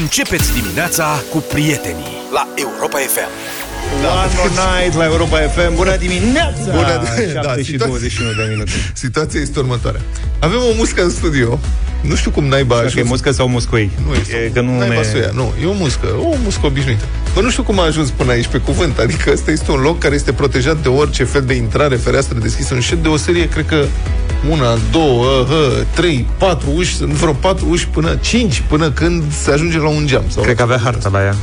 Începeți dimineața cu prietenii la Europa FM. Da. One more night la Europa FM. Bună dimineața! Bună, 7 da, și situația- 21 de minute. Situația este următoarea. Avem o muscă în studio. Nu știu cum naiba a Dacă e ajuns. muscă sau muscoi? Nu este. e că nu naiba me... să o ia. Nu, e o muscă. O muscă obișnuită. Bă, nu știu cum a ajuns până aici pe cuvânt. Adică ăsta este un loc care este protejat de orice fel de intrare, fereastră deschisă în șed de o serie, cred că una, două, hă, trei, patru uși, sunt vreo patru uși până cinci, până când se ajunge la un geam. Sau Cred că avea harta la ea.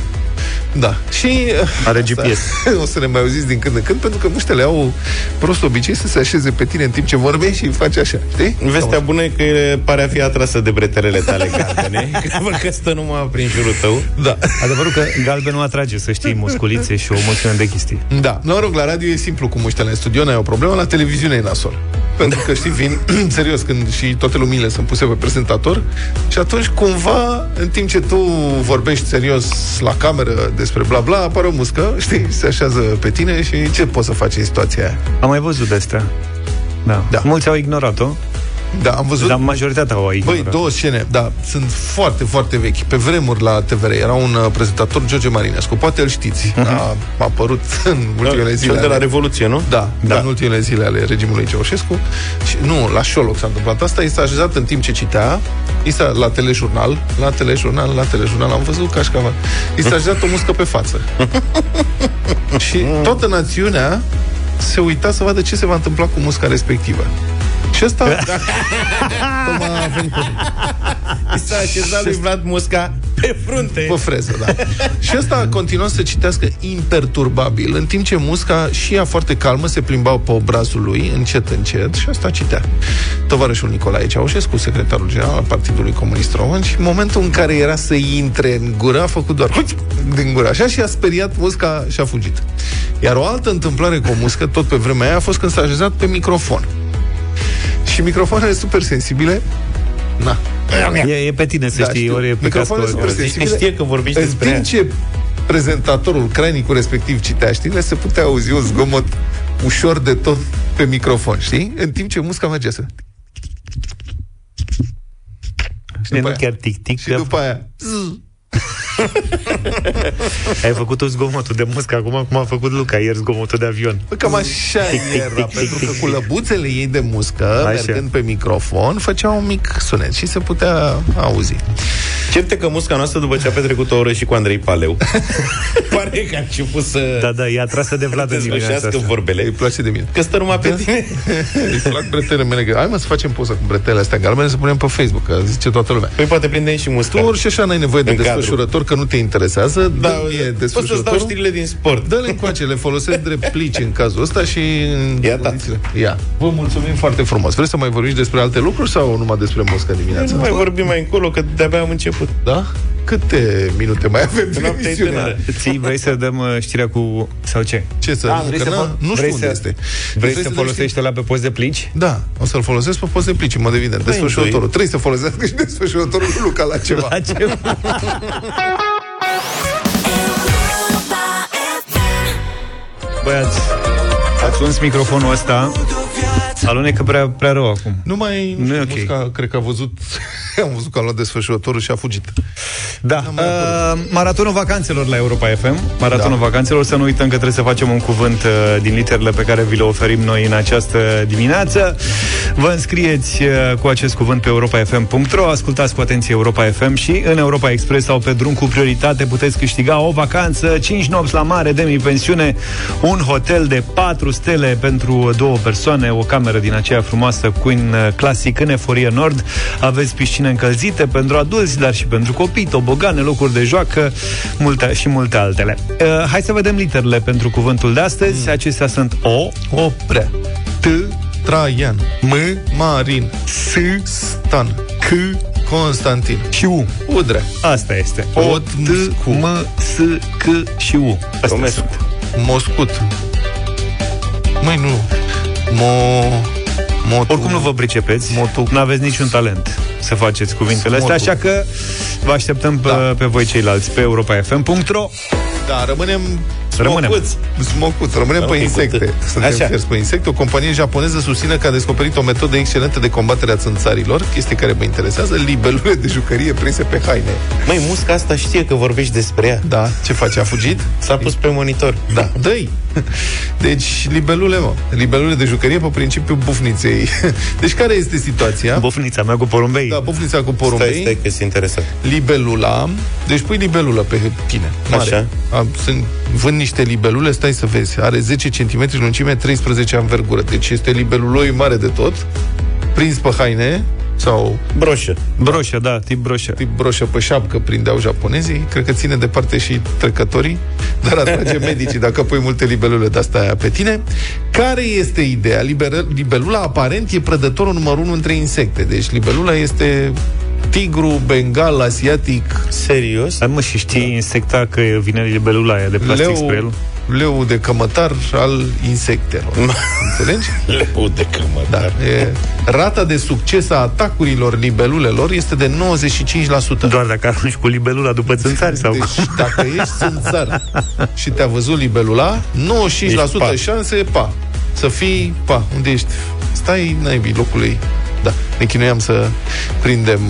Da. Și Are asta- GPS. o să ne mai auziți din când în când, pentru că muștele au prost obicei să se așeze pe tine în timp ce vorbești și faci așa, știi? Vestea bună e că pare a fi atrasă de bretelele tale galbene, că văd că stă numai prin jurul tău. Da. Adevărul că galbenul atrage, să știi, musculițe și o mulțime de chestii. Da, mă rog, la radio e simplu cu muștele în studio, n-ai o problemă, la televiziune e nasol. Pentru că, știi, vin, serios, când și toate luminile sunt puse pe prezentator și atunci, cumva, în timp ce tu vorbești serios la cameră despre bla bla, apare o muscă, știi, se așează pe tine și ce poți să faci în situația aia? Am mai văzut de astea. Da. Da. Mulți au ignorat-o, Da, am văzut... dar majoritatea au ignorat. Băi, două scene, da, sunt foarte, foarte vechi. Pe vremuri la TVR era un uh, prezentator, George Marinescu, poate îl știți. A, a apărut în ultimele zile. Cel de la ale- Revoluție, nu? Da, da, în ultimele zile ale regimului Ceaușescu. Și, nu, la Șoloc s-a întâmplat asta. I s-a așezat în timp ce citea, i s-a, la telejurnal, la telejurnal, la telejurnal, am văzut cașcaval. I s-a așezat o muscă pe față. și toată națiunea se uita să vadă ce se va întâmpla cu musca respectivă. Și ăsta... Tocmai a venit pe I s-a așezat lui Vlad Musca pe frunte. pe freză, da. și ăsta a continuat să citească imperturbabil, în timp ce musca și ea foarte calmă se plimba pe obrazul lui, încet, încet, și ăsta citea. Tovarășul Nicolae Ceaușescu, secretarul general al Partidului Comunist Român, și în momentul în care era să intre în gură, a făcut doar huț din gură, așa și a speriat musca și a fugit. Iar o altă întâmplare cu o muscă, tot pe vremea aia, a fost când s-a așezat pe microfon. Și microfoanele super sensibile, na, E, e pe tine, să Da, știi, știu. ori e pe Microfoanele cască, super ori- sensibile. Știe că vorbiți În despre timp ea. ce prezentatorul, crainicul respectiv citea știrile, se putea auzi un zgomot ușor de tot pe microfon, știi? În timp ce musca mergea să... Și E, după nu aia, chiar tic-tic, și că după aia ai făcut tu zgomotul de muscă acum, cum a făcut Luca ieri zgomotul de avion. Bă, cam așa era, pentru că cu lăbuțele ei de muscă, Așa. mergând pe microfon, făcea un mic sunet și se putea auzi. Certe că musca noastră, după ce a petrecut o oră și cu Andrei Paleu, pare că a început să Da, da, e atrasă de Vlad în dimineața desfășească asta. Îi vorbele. place de mine. Că stă numai pe tine. Îi plac bretele mele. Hai mă să facem poză cu bretele astea galbene să punem pe Facebook, că zice toată lumea. Păi poate prindem și musca. Tu și așa n-ai nevoie de În cadru. desfășurător, că nu te interesează. Da, Dă-mi mie poți să-ți dau desfășurătorul. știrile din sport. Dă-le încoace, le folosesc drept plici în cazul ăsta și... în Ia, da. condițiile- Ia. Vă mulțumim foarte frumos. Vreți să mai vorbim despre alte lucruri sau numai despre muscă dimineața? Nu mai vorbim mai încolo, că de-abia am început. Da? Câte minute mai avem de Noaptea e emisiune? tânără. Ții, vrei să dăm uh, știrea cu... sau ce? Ce să... A, nu, vrei că să n-a- fol- nu știu vrei unde să- este. Vrei Trebuie să dăm folosești la pe post de plici? Da, o să-l folosesc pe post de plici, în mod evident. Desfășurătorul. Trebuie să folosească și desfășurătorul lui Luca la ceva. La ce? Băiați, ați uns microfonul ăsta Alunecă prea, prea rău acum Nu mai... Nu e știu, ok. Musca, cred că a văzut... am văzut că a luat desfășurătorul și a fugit. Da, mai uh, maratonul vacanțelor la Europa FM Maratonul Da. vacanțelor, să nu uităm că trebuie să facem un cuvânt uh, din literele pe care vi le oferim noi în această dimineață. Vă înscrieți uh, cu acest cuvânt pe europafm.ro Ascultați cu atenție Europa FM și în Europa Express sau pe drum cu prioritate puteți câștiga o vacanță, 5 nopți la mare, demi-pensiune, un hotel de 4 stele pentru două persoane, o cameră din aceea frumoasă Queen uh, Classic în Eforie Nord, aveți piscine încălzite pentru adulți, dar și pentru copii, tobogane, locuri de joacă multe, și multe altele. Uh, hai să vedem literele pentru cuvântul de astăzi. Acestea sunt O, Oprea. T. Traian. M. Marin. S. Stan. C. Constantin. și U. Udrea. Asta este. O, O, T, Moscu. M, S, C și U. Astea Romescu. sunt. Moscut. Măi, nu. Mo... Motu. Oricum nu vă pricepeți, Motu. nu aveți niciun talent să faceți cuvintele astea, Motu. așa că vă așteptăm pe, Da. pe voi ceilalți pe europafm.ro Da, rămânem Rămânem. Smocuț. Smocuț, rămânem Da, pe ok, insecte. cu- Suntem Așa. fierți pe insecte. O companie japoneză susține că a descoperit o metodă excelentă de combatere a țânțarilor, chestie care mă interesează, libelule de jucărie prinse pe haine. Măi, musca asta știe că vorbești despre ea. Da, ce face? A fugit? S-a pus pe monitor. Da, dă Deci, libelule, mă. Libelule de jucărie pe principiul bufniței. Deci, care este situația? Bofnița mea cu porumbei. Da, bufnița cu Stai, porumbei. stai că sunt interesat. libelula, deci pui libelulă pe tine, mare. Așa. Am, sunt, vând niște libelule, stai să vezi, are 10 cm lungime, 13 învergură, deci este libeluloi mare de tot, prins pe haine, sau Broșă. Broșă, da, tip broșă. tip broșă pe șapcă prindeau japonezii, cred că ține departe și trecătorii, dar atrage medicii dacă pui multe libelule de-astea pe tine. Care este ideea? Liber, libelula aparent e prădătorul numărul unu între insecte, deci libelula este tigru, bengal, asiatic, Serios? Hai mă, și știi da. insecta că vine libelula aia de plastic leu, spre el? leu de cămătar al insectelor. Înțelegi? Leu de cămătar. Da. E, rata de succes a atacurilor libelulelor este de 95%. Doar dacă arunci cu libelula după țânțari sau... Deci, dacă ești țânțar și te-a văzut libelula, 95% Ești pa. șanse, pa, să fii, pa, unde ești? Stai, naibii, locul ei. Da, ne chinuiam să prindem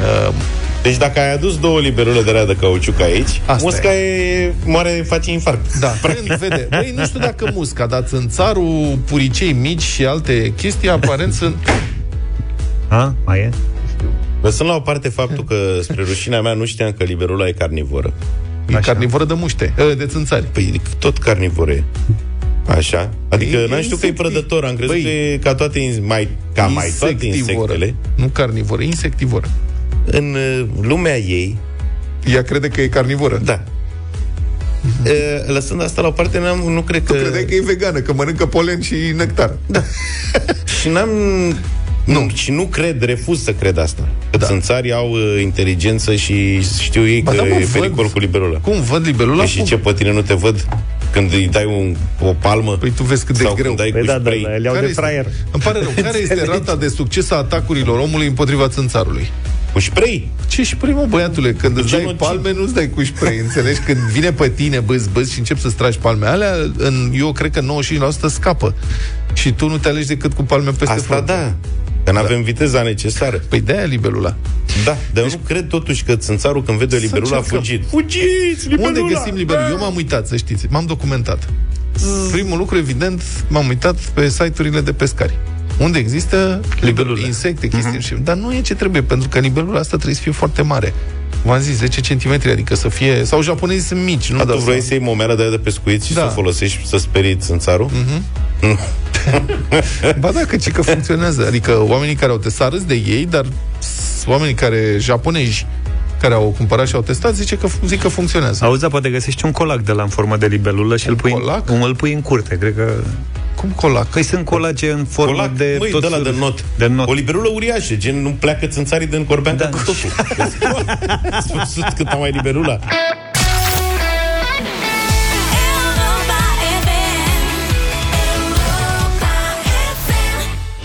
uh, Deci dacă ai adus două liberule de rea de cauciuc aici, Asta musca e... moare, face infarct. Da, când vede. Băi, nu știu dacă musca, dar țânțarul, puricei mici și alte chestii, aparent sunt... Ha? Mai e? Lăsând la o parte faptul că, spre rușinea mea, nu știam că liberula e carnivoră. E carnivoră de muște, ă, de țânțari. Păi tot carnivoră e. Așa? Adică E- n-am e știut că e insectiv- prădător, am crezut Băi, că e ca toate, in- mai, ca mai toate Insectivoră. insectele. Nu carnivoră, insectivoră. În uh, lumea ei, Ea crede că e carnivoră. da. Uh, Lăsând asta la o parte, n-am, nu cred că... Tu credeai că e vegană, că mănâncă polen și nectar. Da. Și n-am... Nu. Și nu cred, refuz să cred asta. Că da. țânțarii au uh, inteligență și știu ei Ba că da, mă, e văd. pericol cu liberula. Cum văd libelula? Păi și Cum? ce, pe tine nu te văd când îi dai un, o palmă? Păi tu vezi cât de sau greu. când dai Păi cu da, da, spray? da, le iau Care de fraier. Este, îmi pare rău. Care este Înțelegi? rata de succes a atacurilor omului împotriva țânțarului? Cu spray? Ce și primul băiatule, când îți dai Genocid. palme, nu-ți dai cu spray, înțelegi? Când vine pe tine, băzi, băzi și începi să-ți tragi palme alea, în, eu cred că 95% scapă. Și tu nu te alegi decât cu palme peste Asta frunte. da. Că n-avem viteza necesară. Păi de-aia libelula. Da, dar deci, nu cred totuși că țânțarul când vede o Să liberulă a încercăm. fugit. Fugiți, liberula! Unde găsim liberul? Eu m-am uitat, să știți. M-am documentat. Primul lucru, evident, m-am uitat pe site-urile de pescari. Unde există libelule, insecte, chestii uh-huh. Dar nu e ce trebuie, pentru că libelula asta trebuie să fie foarte mare. V-am zis, 10 cm, adică să fie... Sau japonezii sunt mici, nu? A, tu dau vrei seama. să iei momeala de aia de pescuit și Da. să o folosești să speriți țânțarul? Ba da, că, ci că funcționează. Adică oamenii care au testat râs de ei, dar s- oamenii care, japonezi, care au cumpărat și au testat, zice că, zic că funcționează. Auzi, dar poate găsești un colac de la în formă de libelulă și îl pui, colac? în, îl pui în curte. Cred că... Cum colac? Păi sunt colace în formă Colac, de măi, tot de la de felul. not. De not. O liberulă uriașă, gen nu pleacă țânțarii din corbeancă Da. cu totul. Ați văzut cât am mai liberula?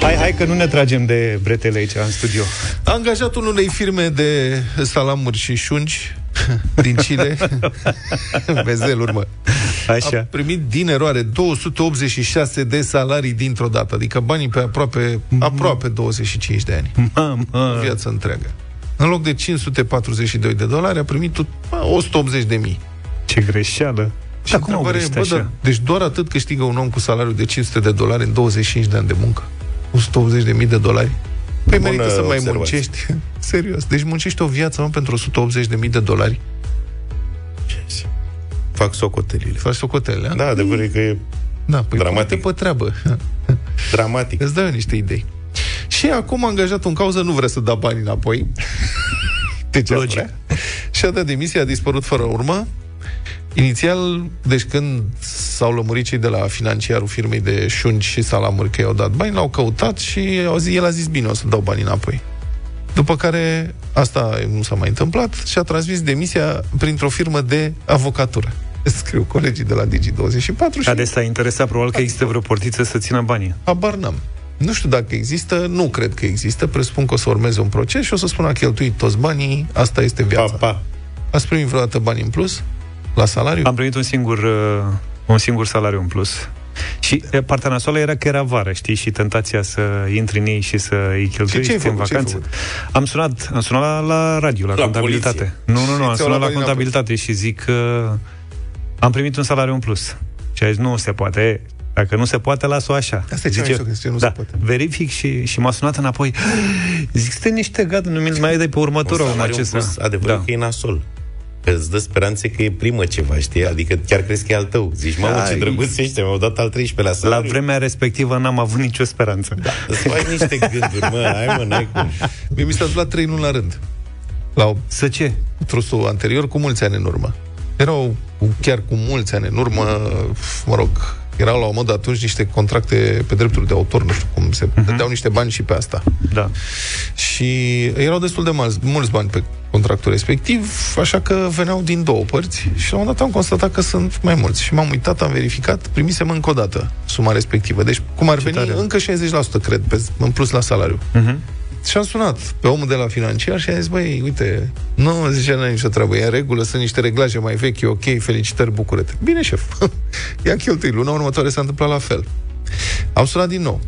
Hai, hai că nu ne tragem de bretele aici în studio. Angajatul unei firme de salamuri și șunci din Chile, vezeluri, mă, a Așa. primit din eroare 286 de salarii dintr-o dată, adică banii pe aproape, aproape 25 de ani, Mamă. viața întreagă. În loc de 542 de dolari, a primit tot- 180 de mii. Ce greșeală. Și Dar cum au întrebarea e, greșit bă, așa? da, deci doar atât câștigă un om cu salariu de 500 de dolari în 25 de ani de muncă. 180 de mii de dolari. Păi Bună merită să mai observație. muncești. Serios. Deci muncești o viață, mă, pentru 180 de mii de dolari. Fac socotelile. Faci socotelele, Da, adevărul e că e da păi Dramatic. pune-te pe treabă. dramatic. Îți dau eu niște idei. Și acum angajatul în cauză nu vrea să dea bani înapoi. De ce Logic. vrea? Și a dat demisia, a dispărut fără urmă. Inițial, deci când s-au lămurit cei de la financiarul firmei de șunci și salamuri că i-au dat bani, l-au căutat și au zis, el a zis, bine, o să dau bani înapoi. După care, asta nu s-a mai întâmplat și a transmis demisia printr-o firmă de avocatură. Scriu colegii de la Digi24 și Dar de s-a interesat probabil că există vreo portiță să țină banii. Habar n-am. Nu știu dacă există, nu cred că există, presupun că o să urmeze un proces și o să spună a cheltuit toți banii, asta este Pa, viața. pa. Ați primit vreodată bani în plus la salariu? Am primit un singur uh, Un singur salariu în plus. Și e, partea nasoală era că era vară, știi, și tentația să intri în ei și să îi cheltui ce ai în făcut? Ce ai vacanță. făcut? Am sunat, am sunat la, la radio, la, La contabilitate. poliție. Nu, nu, nu, am Și ți-au sunat luat la banii contabilitate și zic că am primit un salariu în plus. Și a zis, nu se poate. Dacă nu se poate, las-o așa. Asta e cea mai mișto, că zice, nu da, se poate. verific și, și m-a sunat înapoi. Zic, stai niște gata, nu mi mai dai pe următorul Un în salariu în acesta. plus, adevărul Da. că e nasol. Că îți dă speranțe că e primă ceva, știi? Adică chiar crezi că e al tău. Zici, mamă, ce Da, drăguț ești, mi-au dat al 13 la La salariu. vremea respectivă n-am avut nicio speranță. Da. Îți faci niște gânduri, mă, hai mă, n-ai cum. Mie mi s-a întâmplat trei luni la rând. La o Să ce? trustul anterior cu mulți ani în urmă. Erau cu- chiar cu mulți ani în urmă, mă rog, erau la o modă atunci niște contracte pe drepturi de autor, nu știu cum se uh-huh. dădeau niște bani și pe asta. Da. Și erau destul de mulți, mulți bani pe contractul respectiv, așa că veneau din două părți și la un moment dat am constatat că sunt mai mulți. Și m-am uitat, am verificat, primisem încă o dată suma respectivă. Deci, cum ar Ce veni, tare. încă 60%, cred, pe, în plus la salariu. Uh-huh. Și am sunat pe omul de la financiar și a zis, băi, uite, nu zice n nicio treabă, e în regulă, sunt niște reglaje mai vechi, e ok, felicitări, bucură-te. Bine, șef, ia cheltui, luna următoare s-a întâmplat la fel. Am sunat din nou.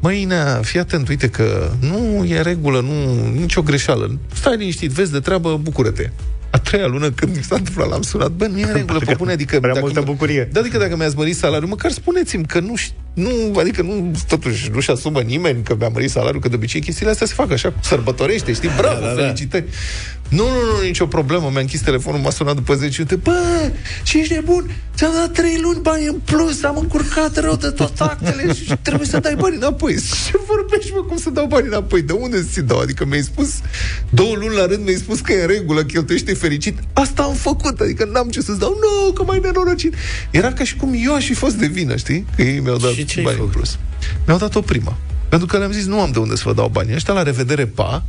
Măi, Inea, fii atent, uite că nu e în regulă, nu, nicio greșeală. Stai liniștit, vezi de treabă, bucură-te. A treia lună când mi s-a întâmplat, l-am sunat, bă, nu e în regulă, pe bune, adică... Prea dacă multă mă- bucurie. da, adică dacă mi-ați mărit salariul, măcar spuneți-mi că nu, ș- nu adică nu, totuși, nu-și asumă nimeni că mi-a mărit salariul, că de obicei chestiile astea se fac așa, sărbătorește, știi? Bravo, da, da, felicitări! Nu, nu, nu, nicio problemă, mi-a închis telefonul, m-a sunat după 10 minute, bă, și ești nebun, ți-am dat 3 luni bani în plus, am încurcat rău de tot actele și trebuie să dai bani înapoi. Ce vorbești, mă, cum să dau bani înapoi? De unde să-ți dau? Adică mi-ai spus, două luni la rând mi-ai spus că e în regulă, cheltuiește fericit. Asta am făcut, adică n-am ce să-ți dau. Nu, că mai nenorocit. Era ca și cum eu aș fi fost de vină, știi? Că ei mi-au dat Și ce ai bani în făcut? plus. Mi-au dat o primă. Pentru că le-am zis, nu am de unde să vă dau bani. Ăștia la revedere, pa,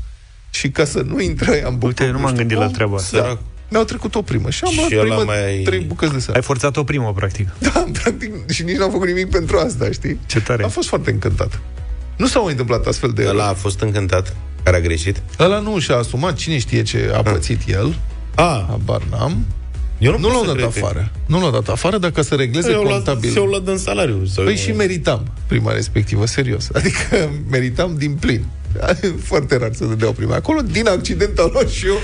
și ca să nu intră ea în bucur, Uite, nu m-am știu gândit la cum, treaba asta. Da. Mi-au trecut o primă și am Și luat ăla primă mai- trei bucăți de sare. Ai forțat o primă, practic. Da, practic, și nici n-am făcut nimic pentru asta, știi? Ce tare. Am fost foarte încântat. Nu s-au mai întâmplat astfel de... Ăla a fost încântat, care a greșit. Ăla nu și-a asumat, cine știe ce a pățit el, A, habar n-am. eu nu, Nu pot l-au să dat cred că- afară. Nu l-au dat afară, dacă să regleze Eu luat, contabil. se-o luat în salariu. Sau Păi și meritam prima respectivă, serios. Adică meritam din plin. Foarte rar să dădeau prima. Acolo, din accident, am luat și eu,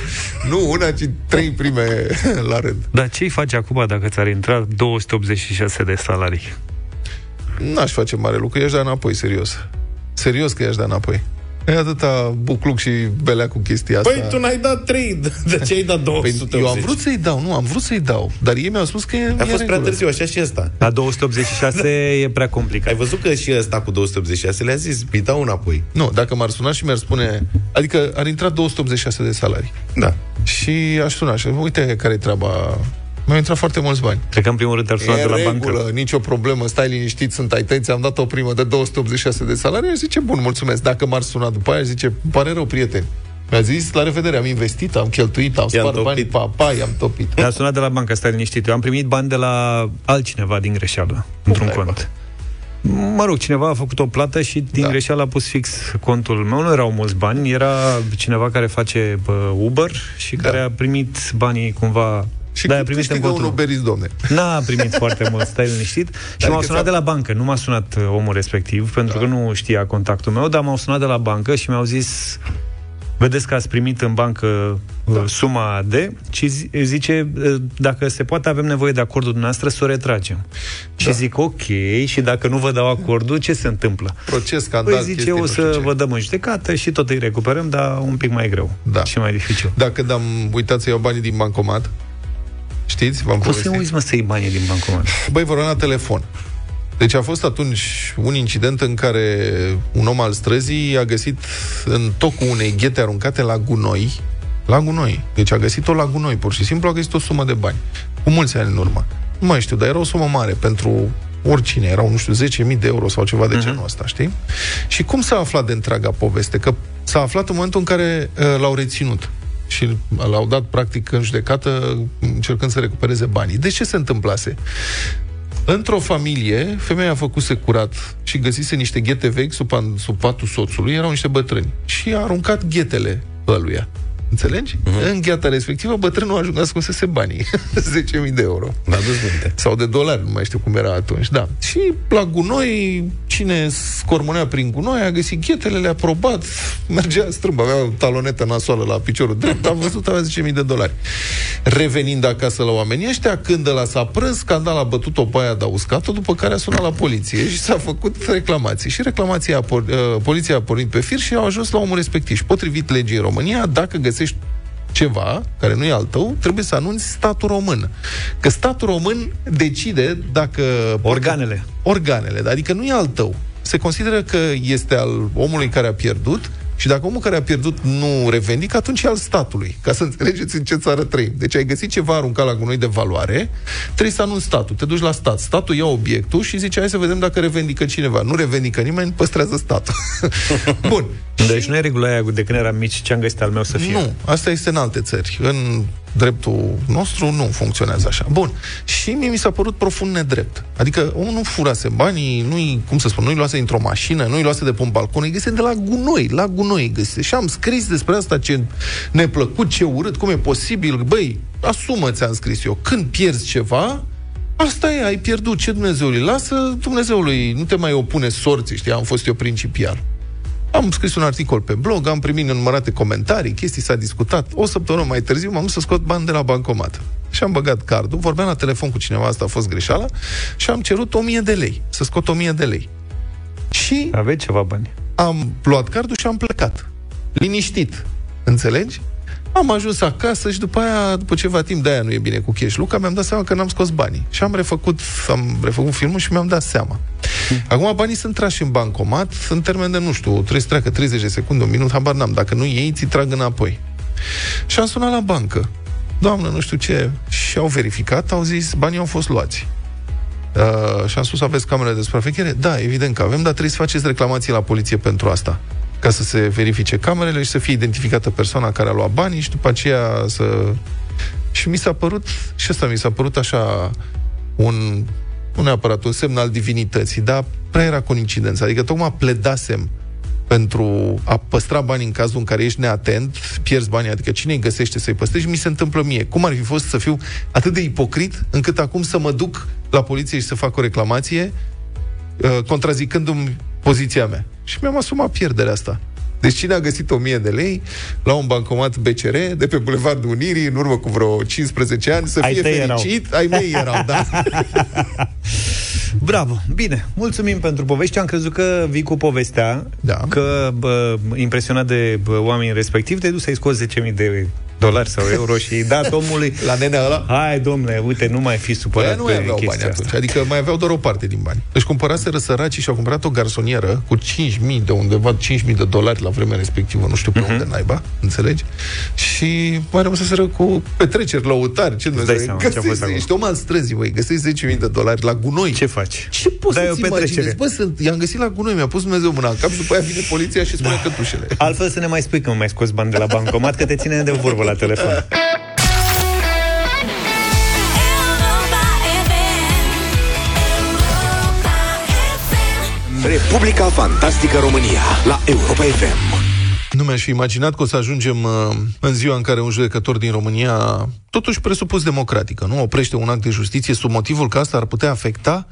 nu una, ci trei prime la rând. Dar ce-i faci acum dacă ți-ar intra 286 de salarii? N-aș face mare lucru, i-aș da înapoi, serios. Serios că i-aș da înapoi. E atâta bucluc și belea cu chestia asta. Păi tu n-ai dat 3, de ce ai dat Păi, 280? eu am vrut să-i dau, nu, am vrut să-i dau. Dar ei mi-au spus că e A e fost în prea regulă. târziu, așa și ăsta. La 286 e prea complicat. Ai văzut că și ăsta cu 286 le-a zis, îi dau înapoi. Nu, dacă m-ar suna și mi-ar spune... Adică ar intra 286 de salarii. Da. Și aș suna și uite care e treaba... Mi-au intrat foarte mulți bani. Cred că în primul rând te-ar suna E de la în regulă, bancă. nicio problemă, stai liniștit, sunt ai tăi, ți-am dat o primă de 286 de salarii, aș zice, bun, mulțumesc. Dacă m-ar suna după aia, aș zice, "Îmi pare rău, prieten. Mi-a zis, la revedere, am investit, am cheltuit, am I-am spart bani, topit. pa, pa, i-am topit. Te-a sunat de la bancă, stai liniștit. Eu am primit bani de la altcineva din greșeală, într-un naiba? cont. Mă rog, cineva a făcut o plată și din Da. da. greșeală a pus fix contul meu. Nu erau mulți bani, era cineva care face bă, Uber și Da. care a primit banii cumva... Și da, a cât primit în câștigă un contul. Uberis, domne? N-a primit foarte mult, stai liniștit. Și Adică m-au sunat ți-a- de la bancă, nu m-a sunat uh, omul respectiv, pentru Da. că nu știa contactul meu, dar m-au sunat de la bancă și mi-au zis vedeți că ați primit în bancă Da. da. suma de și zi- zice, uh, dacă se poate avem nevoie de acordul dumneavoastră, să o retragem. Și Da. zic, ok, și dacă nu vă dau acordul, ce se întâmplă? Proces, scandal, Păi zice, chestii, o nu știu să ce. vă dăm în judecată și tot îi recuperăm, dar un pic mai greu Da. și mai dificil. Dacă când am uitat să iau banii din bancomat, știți, v-am Cum să povestit. uiți, mă, să iei banii din bancomat? Băi, vor la telefon. Deci a fost atunci un incident în care un om al străzii a găsit în tocul unei ghete aruncate la gunoi, la gunoi. Deci a găsit-o la gunoi, pur și simplu a găsit o sumă de bani. Cu mulți ani în urmă. Nu mai știu, dar era o sumă mare pentru oricine. Erau, nu știu, 10.000 de euro sau ceva de genul ăsta, știi? Și cum s-a aflat de întreaga poveste? Că s-a aflat în momentul în care uh, l-au reținut și l-au dat practic în judecată încercând să recupereze banii. De ce se întâmplase? Într-o familie, femeia a făcut securat și găsise niște ghete vechi sub, pan- sub patul soțului, erau niște bătrâni. Și a aruncat ghetele ăluia. Înțelegi? Uh-huh. În gheata respectivă, bătrânul a ajuns ascunsese banii. 10.000 de euro. M-a dus minte. Sau de dolari, nu mai știu cum era atunci, da. Și la gunoi, cine scormonea prin gunoi, a găsit ghetele, le-a probat, mergea strâmb, avea o talonetă nasoală la piciorul drept, a văzut, avea 10.000 de dolari. Revenind acasă la oamenii ăștia, când la s-a prânz, scandal a bătut-o pe aia, a uscat-o, după care a sunat la poliție și s-a făcut reclamații. Și reclamația a por- uh, poliția a pornit pe fir și au ajuns la omul respectiv. Și potrivit legii în România, dacă găsești ceva care nu e al tău, trebuie să anunți statul român. Că statul român decide dacă... Organele. Organele, adică nu e al tău. Se consideră că este al omului care a pierdut și dacă omul care a pierdut nu revendică, atunci e al statului. Ca să înțelegeți în ce țară trăim. Deci ai găsit ceva aruncat la gunoi de valoare, trebuie să anunți statul. Te duci la stat. Statul ia obiectul și zice, hai să vedem dacă revendică cineva. Nu revendică nimeni, păstrează statul. Bun. Deci nu e regula aia de când eram mici ce am găsit al meu să fie. Nu, asta este în alte țări. În dreptul nostru nu funcționează așa. Bun. Și mie mi s-a părut profund nedrept. Adică omul nu furase banii, nu-i, cum să spun, nu-i luase într-o mașină, nu-i luase de pe un balcon, îi găsise de la gunoi, la gunoi îi găsise. Și am scris despre asta ce neplăcut, ce urât, cum e posibil. Băi, asumă ți-am scris eu. Când pierzi ceva, Asta e, ai pierdut. Ce Dumnezeului? Lasă Dumnezeului, nu te mai opune sorții, știi, am fost eu principial. Am scris un articol pe blog, am primit nenumărate comentarii, chestii s-a discutat. O săptămână mai târziu m-am dus să scot bani de la bancomat. Și am băgat cardul, vorbeam la telefon cu cineva, asta a fost greșeala, și am cerut 1000 de lei, să scot 1000 de lei. Și Aveți ceva bani. am luat cardul și am plecat. Liniștit. Înțelegi? Am ajuns acasă și după aia, după ceva timp, de-aia nu e bine cu cash Luca, mi-am dat seama că n-am scos banii. Și am refăcut, am refăcut filmul și mi-am dat seama. Acum banii sunt trași în bancomat în termen de, nu știu, trebuie să treacă 30 de secunde, un minut, habar n-am. Dacă nu iei, ți trag înapoi. Și am sunat la bancă. Doamnă, nu știu ce. Și au verificat, au zis, banii au fost luați. Uh, și am spus, aveți camerele de supraveghere? Da, evident că avem, dar trebuie să faceți reclamații la poliție pentru asta ca să se verifice camerele și să fie identificată persoana care a luat banii și după aceea să... Și mi s-a părut, și asta mi s-a părut așa un, nu neapărat un semn al divinității, dar prea era coincidență. Adică tocmai pledasem pentru a păstra banii în cazul în care ești neatent, pierzi banii, adică cine îi găsește să-i păstrezi, mi se întâmplă mie. Cum ar fi fost să fiu atât de ipocrit încât acum să mă duc la poliție și să fac o reclamație uh, contrazicându-mi poziția mea. Și mi-am asumat pierderea asta. Deci cine a găsit 1000 de lei la un bancomat BCR de pe Bulevardul Unirii în urmă cu vreo 15 ani să Ai fie tăi fericit, erau. ai mei erau, da. Bravo, bine, mulțumim pentru poveste. Am crezut că vii cu povestea, Da. că bă, impresionat de bă, oamenii respectivi, te-ai dus să-i scoți 10.000 de dolari sau euro și îi dat omului... La nenea ăla? Hai, domnule, uite, nu mai fi supărat Păi nu mai pe aveau bani chestia atunci, asta. adică mai aveau doar o parte din bani. Deci cumpăraseră săracii și au cumpărat o garsonieră cu 5.000 de undeva, 5.000 de dolari la vremea respectivă, nu știu pe Mhm. unde naiba, înțelegi? Și mai rămăseseră cu petreceri, lăutari, ce dai Dumnezeu. seama ce a fost Găsești, acolo. ești om al străzii, băi, găsești 10.000 de dolari la gunoi. Ce faci? Ce poți Dai o să-ți petrecere. imaginezi? Bă, sunt, i-am găsit la gunoi, mi-a pus Dumnezeu mâna în cap și după aia vine poliția și spune da. cătușele. Altfel să ne mai spui că nu mai scoți bani de la bancomat, că te ține de vorbă la telefon. Republica Fantastică România la Europa FM. Nu mi-aș fi imaginat că o să ajungem uh, în ziua în care un judecător din România, totuși presupus democratică, nu oprește un act de justiție sub motivul că asta ar putea afecta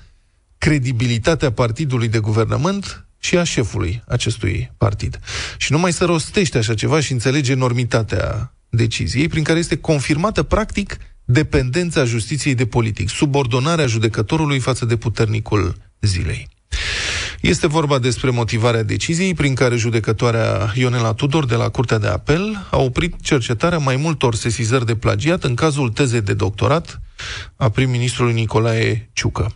credibilitatea partidului de guvernământ și a șefului acestui partid. Și nu mai se rostește așa ceva și înțelege enormitatea deciziei, prin care este confirmată practic dependența justiției de politic, subordonarea judecătorului față de puternicul zilei. Este vorba despre motivarea deciziei prin care judecătoarea Ionela Tudor de la Curtea de Apel a oprit cercetarea mai multor sesizări de plagiat în cazul tezei de doctorat a prim-ministrului Nicolae Ciucă.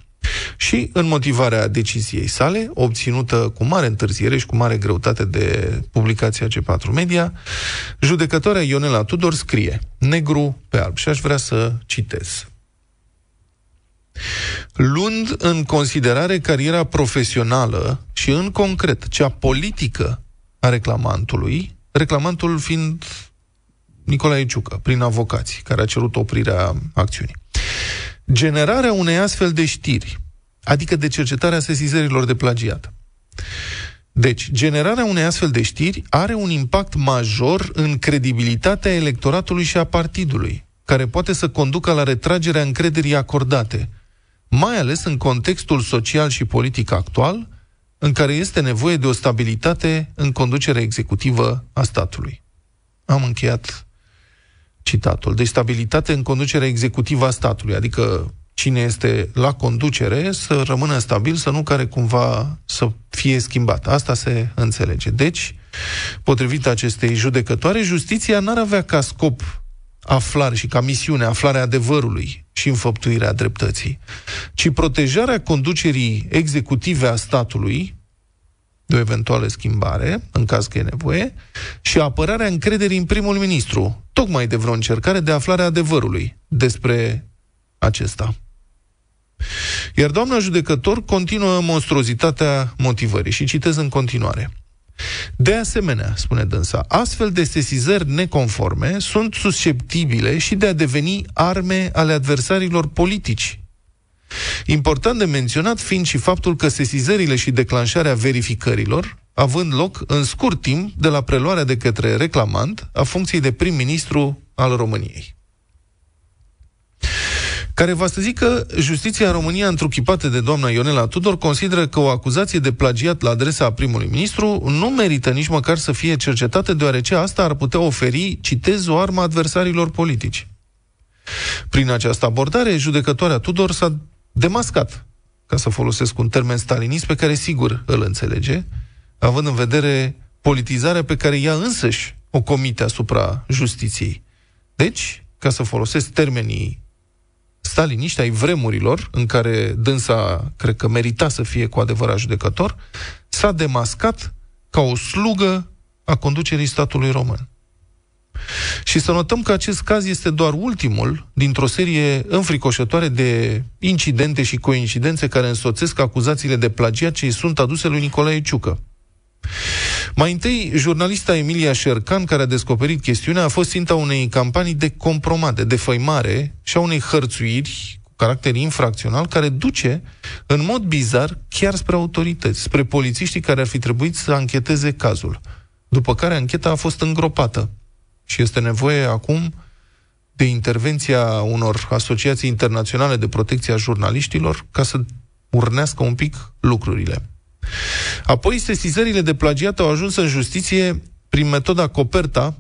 Și în motivarea deciziei sale, obținută cu mare întârziere și cu mare greutate de publicația G4 Media, judecătoarea Ionela Tudor scrie negru pe alb și aș vrea să citez luând în considerare cariera profesională și, în concret, cea politică a reclamantului, reclamantul fiind Nicolae Ciucă, prin avocații, care a cerut oprirea acțiunii. Generarea unei astfel de știri, adică de cercetarea sesizărilor de plagiat, Deci, generarea unei astfel de știri are un impact major în credibilitatea electoratului și a partidului, care poate să conducă la retragerea încrederii acordate, mai ales în contextul social și politic actual, în care este nevoie de o stabilitate în conducerea executivă a statului. Am încheiat citatul. Deci stabilitate în conducerea executivă a statului, adică cine este la conducere să rămână stabil, să nu care cumva să fie schimbat. Asta se înțelege. Deci, potrivit acestei judecătoare, justiția n-ar avea ca scop aflare și ca misiune aflarea adevărului și înfăptuirea dreptății, ci protejarea conducerii executive a statului de o eventuală schimbare, în caz că e nevoie, și apărarea încrederii în primul ministru, tocmai de vreo încercare de aflare a adevărului despre acesta. Iar doamna judecător continuă monstruozitatea motivării și citez în continuare. De asemenea, spune dânsa, astfel de sesizări neconforme sunt susceptibile și de a deveni arme ale adversarilor politici. Important de menționat fiind și faptul că sesizările și declanșarea verificărilor având loc în scurt timp de la preluarea de către reclamant a funcției de prim-ministru al României care va să zică justiția în România, întruchipată de doamna Ionela Tudor, consideră că o acuzație de plagiat la adresa primului ministru nu merită nici măcar să fie cercetată, deoarece asta ar putea oferi, citez, o armă adversarilor politici. Prin această abordare, judecătoarea Tudor s-a demascat, ca să folosesc un termen stalinist pe care sigur îl înțelege, având în vedere politizarea pe care ea însăși o comite asupra justiției. Deci, ca să folosesc termenii staliniști ai vremurilor, în care dânsa, cred că merita să fie cu adevărat judecător, s-a demascat ca o slugă a conducerii statului român. Și să notăm că acest caz este doar ultimul dintr-o serie înfricoșătoare de incidente și coincidențe care însoțesc acuzațiile de plagiat ce îi sunt aduse lui Nicolae Ciucă. Mai întâi, jurnalista Emilia Șercan, care a descoperit chestiunea, a fost ținta unei campanii de compromat, de defăimare și a unei hărțuiri cu caracter infracțional, care duce, în mod bizar, chiar spre autorități, spre polițiștii care ar fi trebuit să ancheteze cazul. După care ancheta a fost îngropată. Și este nevoie acum de intervenția unor asociații internaționale de protecție a jurnaliștilor ca să urnească un pic lucrurile. Apoi, sesizările de plagiat au ajuns în justiție prin metoda Coperta,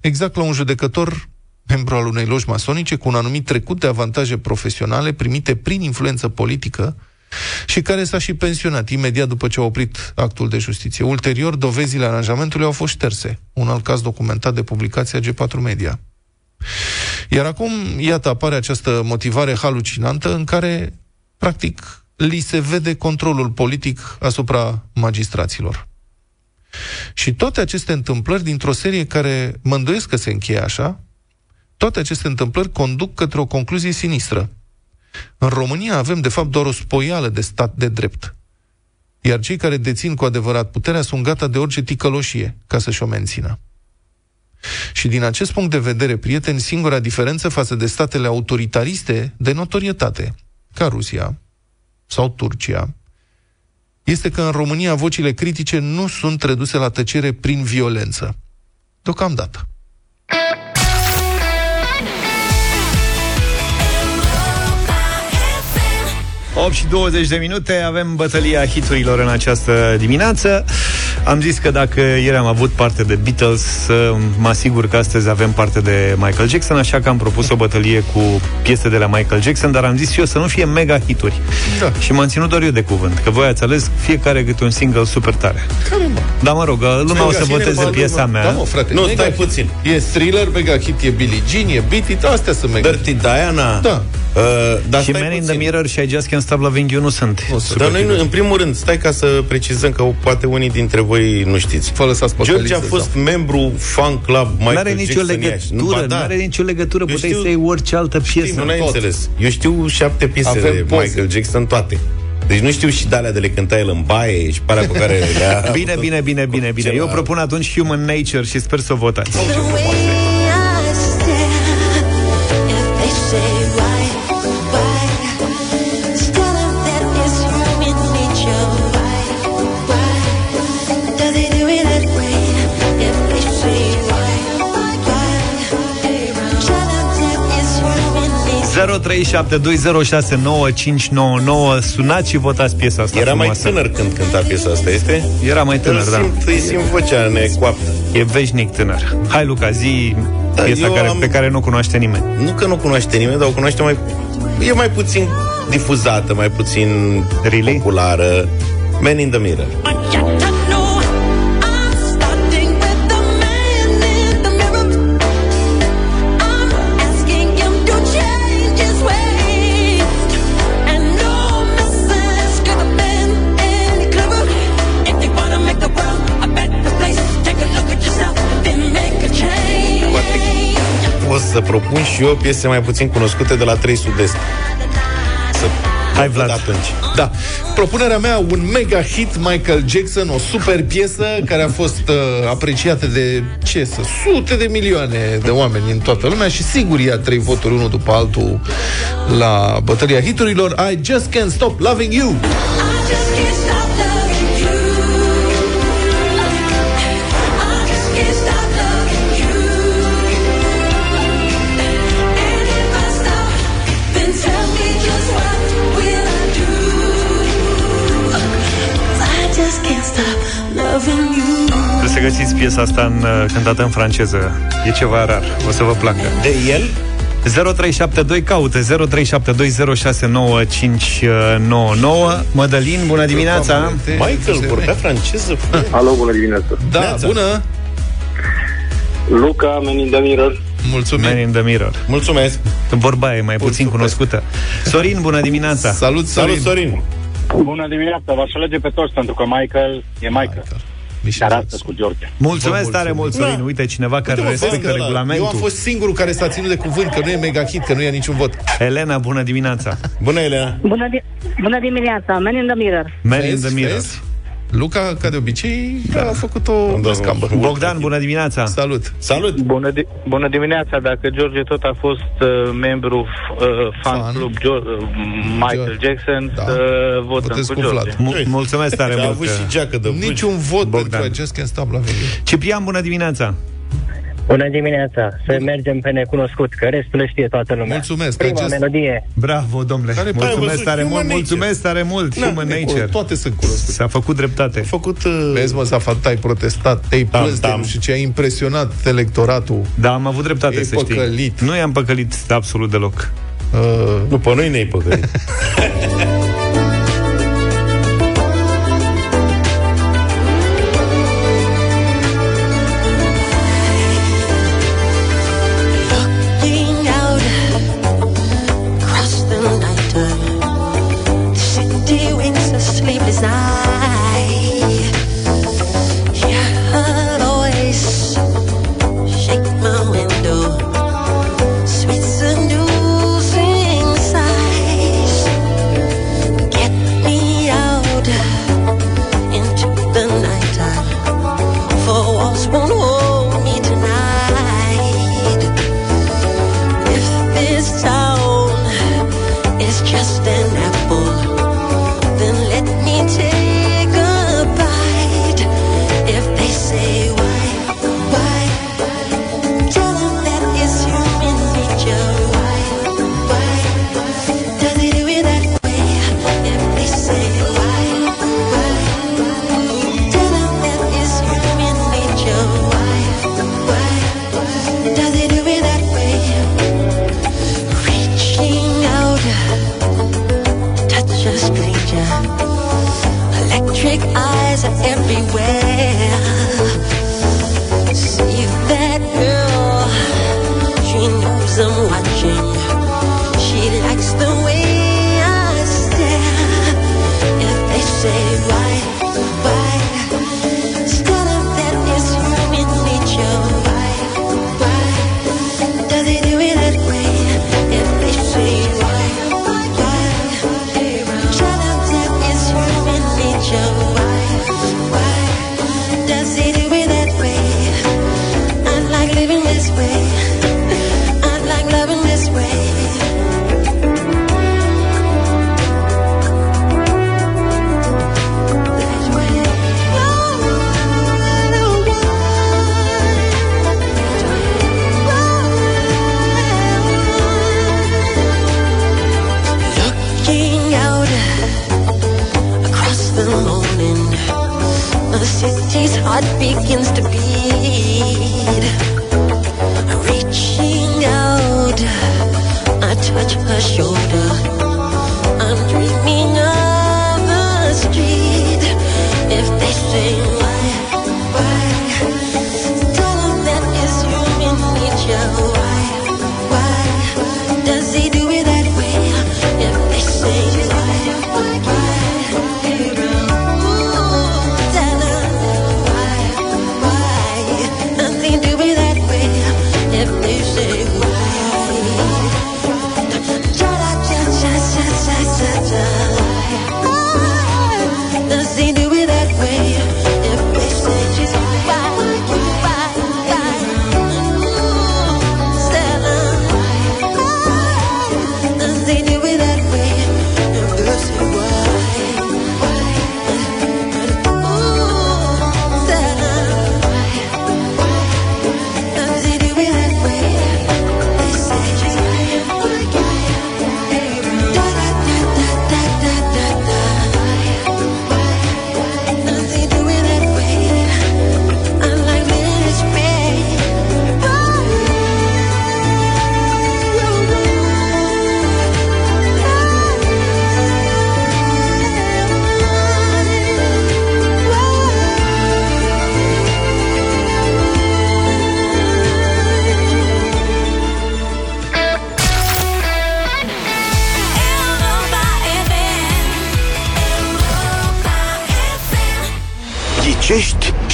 exact la un judecător membru al unei loji masonice cu un anumit trecut de avantaje profesionale primite prin influență politică și care s-a și pensionat imediat după ce a oprit actul de justiție. Ulterior, dovezile aranjamentului au fost șterse. Un alt caz documentat de publicația G4 Media. Iar acum, iată, apare această motivare halucinantă în care, practic, li se vede controlul politic asupra magistraților. Și toate aceste întâmplări, dintr-o serie care mă îndoiesc că se încheie așa, toate aceste întâmplări conduc către o concluzie sinistră. În România avem, de fapt, doar o spoială de stat de drept. Iar cei care dețin cu adevărat puterea sunt gata de orice ticăloșie ca să-și o mențină. Și din acest punct de vedere, prieteni, singura diferență față de statele autoritariste de notorietate, ca Rusia, sau Turcia, este că în România vocile critice nu sunt reduse la tăcere prin violență. Deocamdată. 8 și 20 de minute, avem bătălia hiturilor în această dimineață. Am zis că dacă ieri am avut parte de Beatles, să mă asigur că astăzi avem parte de Michael Jackson, așa că am propus o bătălie cu piese de la Michael Jackson, dar am zis și eu să nu fie mega hituri. Da. Și m-am ținut doar eu de cuvânt, că voi ați ales fiecare câte un single super tare. Care mă? Da, mă rog, lumea o să voteze piesa mea. Da, mă, frate, nu, stai puțin. E thriller, mega hit, e Billie Jean, e Beat It, astea sunt mega Dirty Diana. Da. Uh, dar și Man in the Mirror și I Just Can't Stop Loving You nu sunt. Nu sunt. Dar noi, nu, în primul rând, stai ca să precizăm că poate unii dintre voi nu știți. Fă George a fost sau? membru fan club Michael N-are nicio legătură, nu, da. are nicio legătură, Eu puteai știu, să iei orice altă piesă. Știi, nu ai înțeles. Eu știu șapte piese Avem de poze. Michael Jackson, toate. Deci nu știu și dalea de le cânta el în baie și parea pe care le-a... Bine, bine, bine, bine, bine. Eu propun atunci Human Nature și sper să o votați. 0372069599 Sunați și votați piesa asta Era frumoasă. mai tânăr când cânta piesa asta, este? Era mai tânăr, Îl da simt, îi simt vocea necoaptă. E veșnic tânăr Hai Luca, zi Da, piesa eu care, am- pe care nu cunoaște nimeni Nu că nu cunoaște nimeni, dar o cunoaște mai... E mai puțin difuzată, mai puțin Really? populară. Man in the Mirror. Să propun și eu piese mai puțin cunoscute de la 3 Sud-Est. Să Hai, văd Vlad. atunci. Da. Propunerea mea, un mega hit Michael Jackson, o super piesă care a fost uh, apreciată de, ce să, sute de milioane de oameni în toată lumea și sigur ia trei voturi unul după altul la bătălia hiturilor. I just can't stop loving you. Să găsiți piesa asta în, uh, cântată în franceză E ceva rar, o să vă placă De el? 0372 caută 0372069599 Mădălin, bună dimineața Michael vorbea franceză? Alo, bună dimineața. Da, Neața. bună. Luca, Man in the Mirror. Mulțumim. Man in the Mirror Mulțumesc! Vorba e mai puțin super. cunoscută Sorin, bună dimineața Salut, Sorin. Salut, Sorin! Bună dimineața, v-aș alege pe toți, pentru că Michael e Michael. Michel Dar Jackson. astăzi cu George. Mulțumesc Vă tare mult, Sorin Da. Uite, cineva care Uite, mă, respectă vezi că ăla- regulamentul Eu am fost singurul care s-a ținut de cuvânt, că nu e mega hit, că nu ia niciun vot. Elena, bună dimineața Bună, Elena! Bună, di- bună dimineața, Man in the Mirror. Man in Vezi, the Mirror vezi? Luca, ca de obicei, da. a făcut-o Da, scambă. da. Bogdan, bună dimineața Salut. Salut! Bună, di- bună dimineața, dacă George tot a fost uh, membru uh, fan, Fan. club jo- uh, Michael George. Jackson, Da. uh, votăm Votez cu cu George. Vlad. Mul- Mulțumesc tare Și a mult avut că- și geacă de vârf. Niciun vot Bogdan. pentru acest Can't Stop Loving You. Ciprian, bună dimineața Bună dimineața! Să mergem pe necunoscut, că restul le știe toată lumea. Mulțumesc, Prima acest- melodie. Bravo, domnule Care- Mulțumesc Ai văzut? tare Human mult, Nature. mulțumesc tare mult Na, Human Nature Toate sunt cunoscute. S-a făcut dreptate A făcut... Uh, Vezi, mă, Zafat, ai protestat, te-ai Tam, plâns de tam. nu știu ce, ai impresionat electoratul. Da, am avut dreptate, E să știi păcălit. Nu i-am păcălit absolut deloc Uh, nu, pe noi ne-ai păcălit.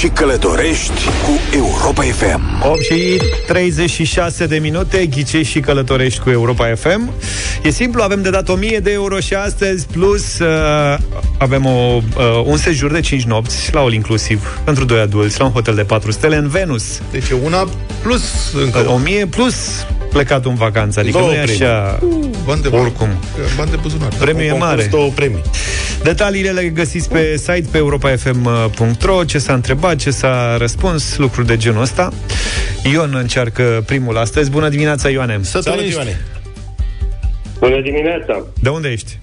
și călătorești cu Europa FM. 8 și 36 de minute, ghicești și călătorești cu Europa FM. E simplu, avem de dat 1000 de euro și astăzi, plus uh, avem o, uh, un sejur de 5 nopți la all inclusiv pentru doi adulți, la un hotel de 4 stele în Venus. Deci e una plus încă Uh, 1000 plus plecatul în vacanță, adică Două nu e așa... bani de Oricum. Bani de buzunar. Premiul e Concurs, mare. două premii. Detaliile le găsiți pe site pe europafm.ro Ce s-a întrebat, ce s-a răspuns Lucruri de genul ăsta Ion încearcă primul astăzi Bună dimineața, Ioane Să Salut, trăiești. Ioane. Bună dimineața, De unde ești?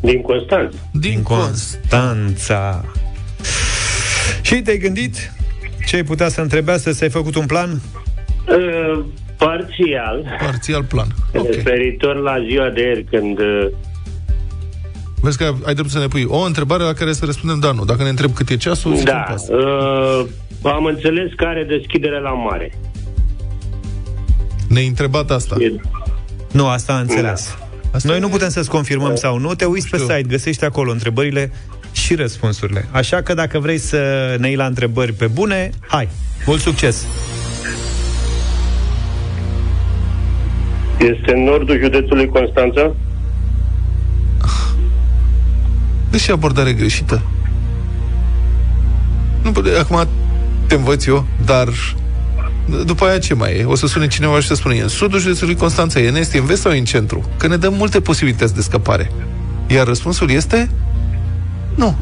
din Constanța. Din Const. Constanța Și te-ai gândit? Ce ai putea să întrebească să ai făcut un plan? Uh, parțial, Parțial plan. Ok. referitor la ziua de ieri, când uh, Vezi că ai dreptul să ne pui o întrebare la care să răspundem da, nu. Dacă ne întreb cât e ceasul, zicem da, pas. uh, am înțeles că are deschidere la mare. Ne-ai întrebat asta. E- Nu, asta am înțeles Asta Noi e- nu putem să-ți confirmăm sau nu Te uiți pe știu. site, găsești acolo întrebările și răspunsurile Așa că dacă vrei să ne iei la întrebări pe bune Hai, mult succes! Este în nordul județului Constanța? Deși abordare greșită. Nu, bă, acum te învăț eu, dar d- după aia ce mai e? O să sune cineva și să spună, e în sudul județului Constanța, e în est, e în vest sau e în centru? Că ne dăm multe posibilități de scăpare. Iar răspunsul este nu.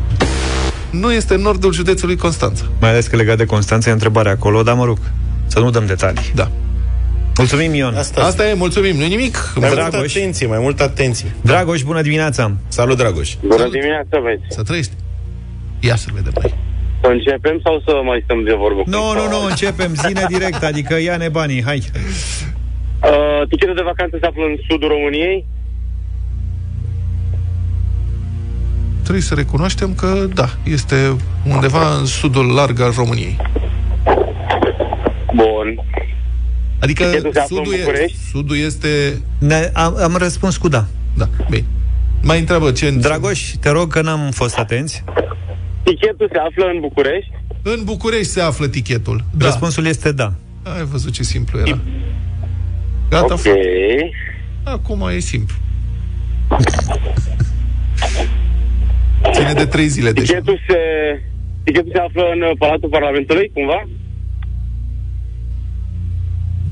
Nu este în nordul județului Constanța. Mai ales că legat de Constanța e întrebarea acolo Dar mă rog, să nu dăm detalii Da. Mulțumim, Ion! Asta, Asta e, mulțumim, nu nimic. Mai multă Dragoș. atenție, mai multă atenție. Dragoș, bună dimineața! Salut, Dragoș. Bună dimineața, băieți. Să trăiești. Ia să vedem. Hai. Să începem sau să mai stăm de vorbă? Nu, nu, nu, începem zine direct, adică ia-ne banii, hai! Uh, tichetul de vacanță se află în sudul României? Trebuie să recunoaștem că, da, este undeva în sudul larg al României. Bun. Adică Tichetul se află sudul, în e, București? sudul este... Ne, am, am răspuns cu da. Da, bine. Mai întreabă ce... Dragoș, te rog că n-am fost atenți. Tichetul se află în București? În București se află tichetul. Da. Răspunsul este da. Ai văzut ce simplu era. Gata, Ok. f- acum e simplu. Ține de trei zile deja. Tichetul se, tichetul se află în uh, Palatul Parlamentului, cumva?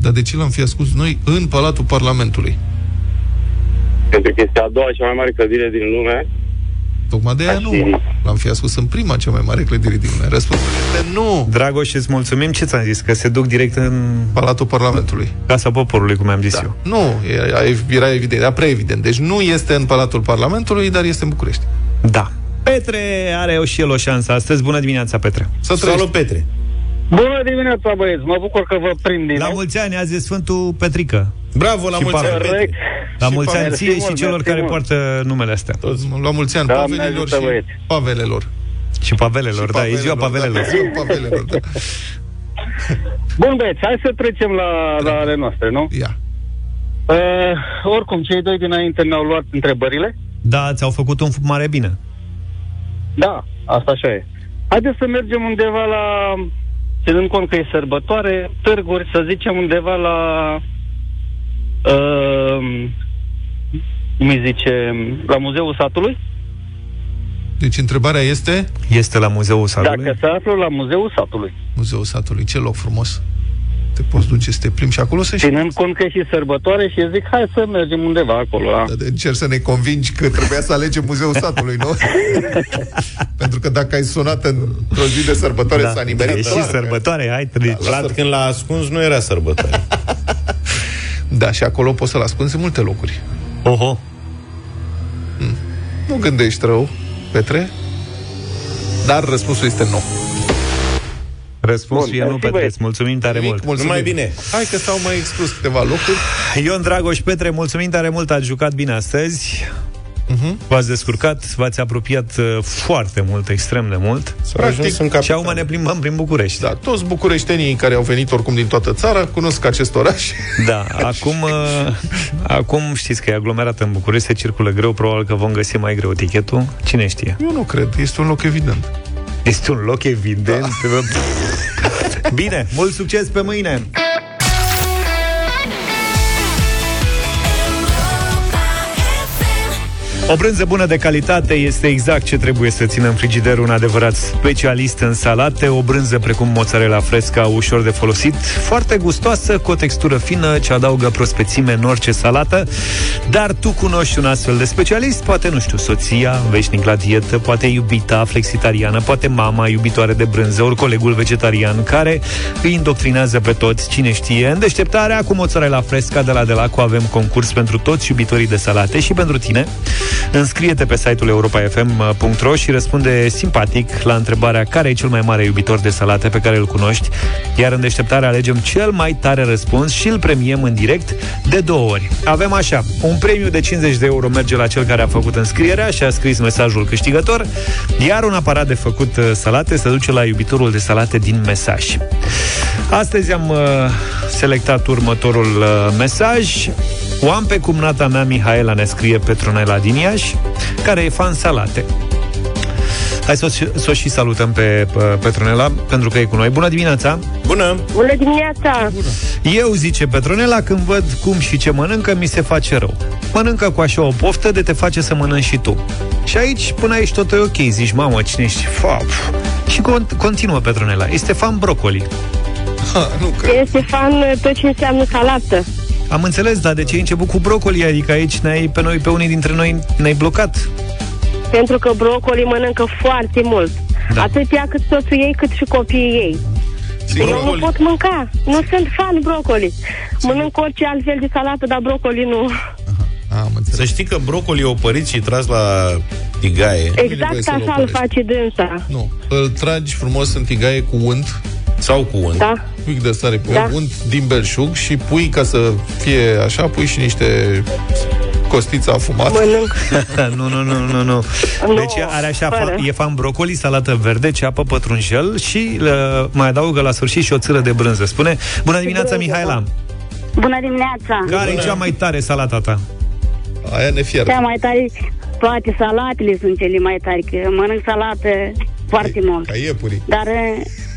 Dar de ce l-am fi ascuns noi în Palatul Parlamentului? Pentru că este a doua cea mai mare clădire din lume. Tocmai de aia nu. L-am fi ascuns în prima cea mai mare clădire din lume. Răspunsul este nu. Dragoș, îți mulțumim. Ce ți-am zis? Că se duc direct în Palatul Parlamentului. Casa Poporului, cum am zis eu. Nu, era, era evident, era prea evident. Deci nu este în Palatul Parlamentului, dar este în București. Da. Petre are și el o șansă astăzi. Bună dimineața, Petre! Să Salut, Petre! Bună dimineața, băieți! Mă bucur că vă prind din La nou. mulți ani, azi e Sfântul Petrică. Bravo, la Și mulți ani, Pavel. Petre! Corect. La Și mulți ani Pavel. ție Mersi și mult, celor mersi care mult. poartă numele astea. Toți, la mulți ani, Doamne pavelilor ajută, și băieți. pavelelor. Și pavelelor, da, e ziua pavelelor. Da, ziua pavelelor, da. Bun, băieți, hai să trecem la, la ale noastre, nu? Ia. Uh, oricum, cei doi dinainte ne-au luat întrebările. Da, ți-au făcut un mare bine. Da, asta așa e. Haideți să mergem undeva la, ținând cont că e sărbătoare, târguri, să zicem undeva la, uh, cum îi zice, la Muzeul Satului. Deci întrebarea este Este la Muzeul Satului? Dacă se află la Muzeul Satului. Muzeul satului, ce loc frumos. Te poți duce să te plimbi și acolo să și... Ținând cont că e și sărbătoare și eu zic, hai să mergem undeva acolo. La... Dar Încerci să ne convingi că trebuia să alegem Muzeul satului, nu? Pentru că dacă ai sunat într-o zi de sărbătoare da, s-a nimerit. e și clar că- sărbătoare, hai, treci. Vlad, când l-a ascuns, nu era sărbătoare. Da, și acolo poți să-l ascunzi în multe locuri. Oho. Nu gândești rău, Petre, dar răspunsul este nu. Răspunsul Bun, e nu, mersi, Petre, băieți. îți mulțumim tare Nimic, mult. mulțumim. Numai bine. Hai că s-au mai exclus câteva locuri. Ion Dragoș Petre, mulțumim tare mult, ați jucat bine astăzi. Uh-huh. V-ați descurcat, v-ați apropiat uh, foarte mult, extrem de mult. S-a Practic, ajuns în Și capitală. acum ne plimbăm prin București. Da, toți bucureștenii care au venit oricum din toată țara cunosc acest oraș. Da, acum, uh, acum știți că e aglomerat în București, se circulă greu, probabil că vom găsi mai greu tichetul. Cine știe? Eu nu cred, este un loc evident. Este un loc evident. Da. Bine, mult succes pe mâine! O brânză bună de calitate este exact ce trebuie să țină în frigider un adevărat specialist în salate, o brânză precum mozzarella fresca, ușor de folosit, foarte gustoasă, cu o textură fină ce adaugă prospețime în orice salată, dar tu cunoști un astfel de specialist, poate, nu știu, soția, veșnic la dietă, poate iubita flexitariană, poate mama iubitoare de brânză, ori colegul vegetarian care îi indoctrinează pe toți, cine știe. În deșteptarea cu mozzarella fresca de la Delaco avem concurs pentru toți iubitorii de salate și pentru tine. Înscrie-te pe site-ul europa.fm.ro și răspunde simpatic la întrebarea care e cel mai mare iubitor de salate pe care îl cunoști, iar în deșteptare alegem cel mai tare răspuns și îl premiem în direct de două ori. Avem așa, un premiu de 50 de euro merge la cel care a făcut înscrierea și a scris mesajul câștigător, iar un aparat de făcut uh, salate se duce la iubitorul de salate din mesaj. Astăzi am uh, selectat următorul uh, mesaj. O am pe cumnata mea, Mihaela, ne scrie Petronela din Iași, care e fan salate. Hai să, o și- să o și salutăm pe uh, Petronela, pentru că e cu noi. Bună dimineața! Bună! Bună dimineața! Eu, zice Petronela, când văd cum și ce mănâncă, mi se face rău. Mănâncă cu așa o poftă de te face să mănânci și tu. Și aici, până aici, tot e ok. Zici, mamă, cine ești? Fap. Și con- continuă Petronela. Este fan brocoli. Ha, nu cred. Este fan uh, tot ce înseamnă salată. Am înțeles, dar de ce ai început cu brocoli? Adică aici ne-ai, pe noi, pe unii dintre noi, ne-ai blocat. Pentru că brocoli mănâncă foarte mult. Da. Da. Atât ea cât soțul ei, cât și copiii ei. Sigur, Eu nu pot mânca. Nu sunt fan brocoli. Mănânc orice altfel de salată, dar brocoli nu. Am înțeles. Să știi că brocoli e opărit și tras la tigaie nevoie Exact să-l așa îl oprești. face dânsa. Nu, îl tragi frumos în tigaie cu unt, sau cu unt. Da? Un pic de sare pe Da. unt din belșug și pui, ca să fie așa, pui și niște costiță afumată. Mănânc. nu, nu, nu, nu, nu. Nu, Deci are așa, fără. fa- e fan brocoli, salată verde, ceapă, pătrunjel și uh, mai adaugă la sfârșit și o țără de brânză. Spune, bună dimineața, brânză, Mihaela. Bună dimineața! Care e cea mai tare salata ta? Aia ne fier. Cea mai tare, toate salatele sunt cele mai tare, că mănânc salată foarte mult. Ca iepurii. Dar,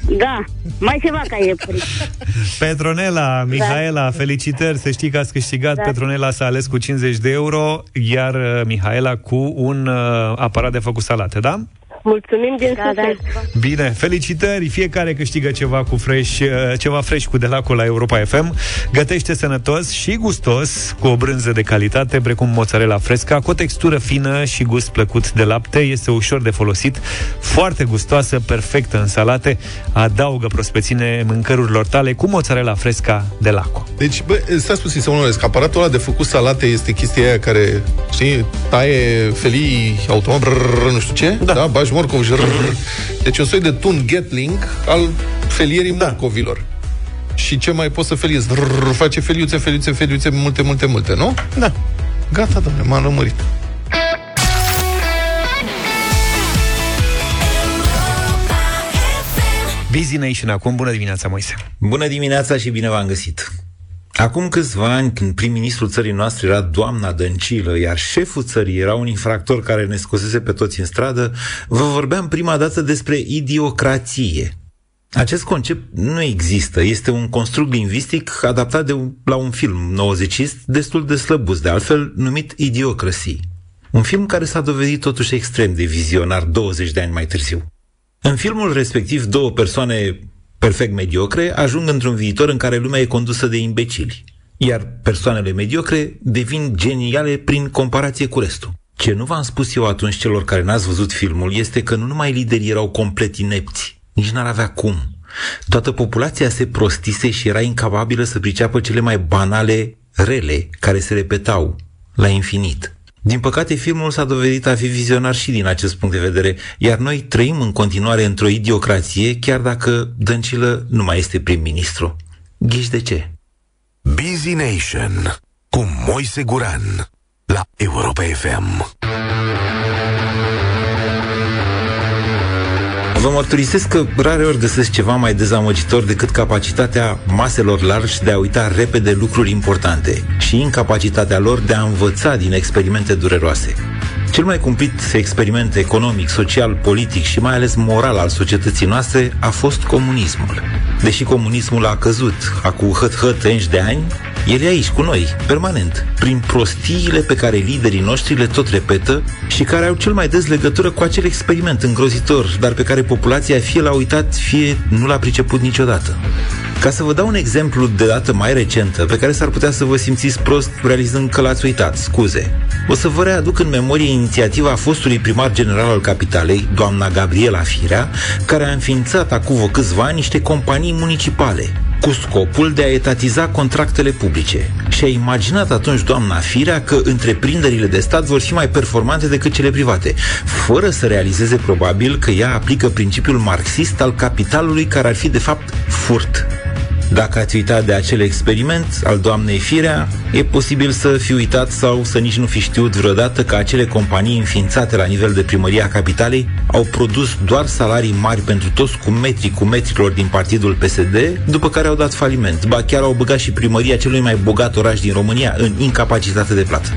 da, mai ceva ca iepuri. Petronela, Mihaela, felicitări, să știi că ați câștigat. Da. Petronela s-a ales cu 50 de euro, iar uh, Mihaela cu un uh, aparat de făcut salate, da? Mulțumim din Da, da. suflet. Bine, felicitări! Fiecare câștigă ceva cu fresh, uh, ceva fresh cu delacul la Europa FM. Gătește sănătos și gustos, cu o brânză de calitate, precum mozzarella fresca, cu o textură fină și gust plăcut de lapte. Este ușor de folosit, foarte gustoasă, perfectă în salate. Adaugă prospeține mâncărurilor tale cu mozzarella fresca de laco. Deci, bă, stați puțin să mă urmăresc. Aparatul ăla de făcut salate este chestia aia care, știi, taie felii automat, brrr, nu știu ce, da, da bagi morcov, jrr. Deci un soi de tun Gatling al felierii da. morcovilor. Și ce mai poți să feliezi? Brrr, face feliuțe, feliuțe, feliuțe, multe, multe, multe, nu? Da. Gata, domnule, m-am lămurit. Busy Nation acum. Bună dimineața, Moise! Bună dimineața și bine v-am găsit! Acum câțiva ani, când prim-ministrul țării noastre era doamna Dăncilă, iar șeful țării era un infractor care ne scosese pe toți în stradă, vă vorbeam prima dată despre idiocrație. Acest concept nu există, este un construct lingvistic adaptat de un, la un film nouăzecist destul de slăbus, de altfel numit Idiocracy. Un film care s-a dovedit totuși extrem de vizionar 20 de ani mai târziu. În filmul respectiv, două persoane perfect mediocre ajung într-un viitor în care lumea e condusă de imbecili, iar persoanele mediocre devin geniale prin comparație cu restul. Ce nu v-am spus eu atunci celor care n-ați văzut filmul este că nu numai liderii erau complet inepți, nici n-ar avea cum. Toată populația se prostise și era incapabilă să priceapă cele mai banale rele care se repetau la infinit. Din păcate, filmul s-a dovedit a fi vizionar și din acest punct de vedere, iar noi trăim în continuare într-o idiocrație, chiar dacă Dăncilă nu mai este prim-ministru. Ghiși de ce? Busy Nation cu Moise Guran la Europa FM. Vă mărturisesc că rare ori găsesc ceva mai dezamăgitor decât capacitatea maselor largi de a uita repede lucruri importante și incapacitatea lor de a învăța din experimente dureroase. Cel mai cumplit experiment economic, social, politic și mai ales moral al societății noastre a fost comunismul. Deși comunismul a căzut acum hăt-hăt de ani, el e aici cu noi, permanent, prin prostiile pe care liderii noștri le tot repetă și care au cel mai des legătură cu acel experiment îngrozitor, dar pe care populația fie l-a uitat, fie nu l-a priceput niciodată. Ca să vă dau un exemplu de dată mai recentă, pe care s-ar putea să vă simțiți prost realizând că l-ați uitat, scuze. O să vă readuc în memorie inițiativa fostului primar general al capitalei, doamna Gabriela Firea, care a înființat acum câțiva ani niște companii municipale, cu scopul de a etatiza contractele publice. Și a imaginat atunci doamna Firea că întreprinderile de stat vor fi mai performante decât cele private, fără să realizeze probabil că ea aplică principiul marxist al capitalului care ar fi de fapt furt. Dacă ați uitat de acel experiment al doamnei Firea, e posibil să fi uitat sau să nici nu fi știut vreodată că acele companii înființate la nivel de primăria capitalei au produs doar salarii mari pentru toți cu metri cu metrilor din partidul PSD, după care au dat faliment. Ba chiar au băgat și primăria celui mai bogat oraș din România în incapacitate de plată.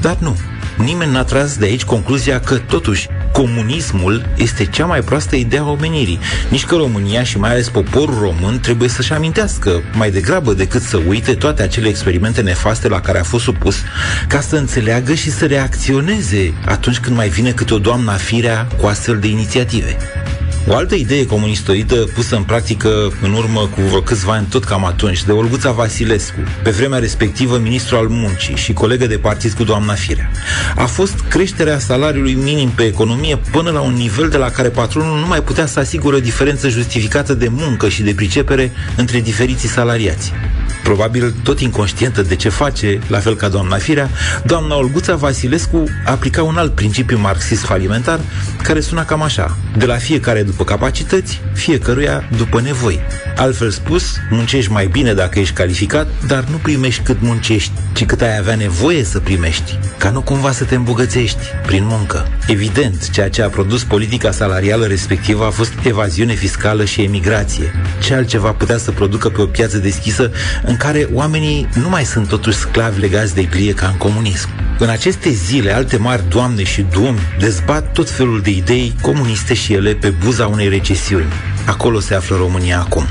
Dar nu, nimeni n-a tras de aici concluzia că, totuși, comunismul este cea mai proastă idee a omenirii. Nici că România și mai ales poporul român trebuie să-și amintească, mai degrabă decât să uite toate acele experimente nefaste la care a fost supus, ca să înțeleagă și să reacționeze atunci când mai vine câte o doamna firea cu astfel de inițiative. O altă idee comunistoidă pusă în practică în urmă cu vreo câțiva ani, tot cam atunci, de Olguța Vasilescu, pe vremea respectivă ministru al muncii și colegă de partid cu doamna Firea, a fost creșterea salariului minim pe economie până la un nivel de la care patronul nu mai putea să asigure o diferență justificată de muncă și de pricepere între diferiții salariați. Probabil tot inconștientă de ce face, la fel ca doamna Firea, doamna Olguța Vasilescu aplica un alt principiu marxist falimentar care suna cam așa. De la fiecare după capacități, fiecăruia după nevoi. Altfel spus, muncești mai bine dacă ești calificat, dar nu primești cât muncești, ci cât ai avea nevoie să primești, ca nu cumva să te îmbogățești prin muncă. Evident, ceea ce a produs politica salarială respectivă a fost evaziune fiscală și emigrație. Ce altceva putea să producă pe o piață deschisă în care oamenii nu mai sunt totuși sclavi legați de glie ca în comunism. În aceste zile, alte mari doamne și domni dezbat tot felul de idei comuniste și ele pe buza unei recesiuni. Acolo se află România acum.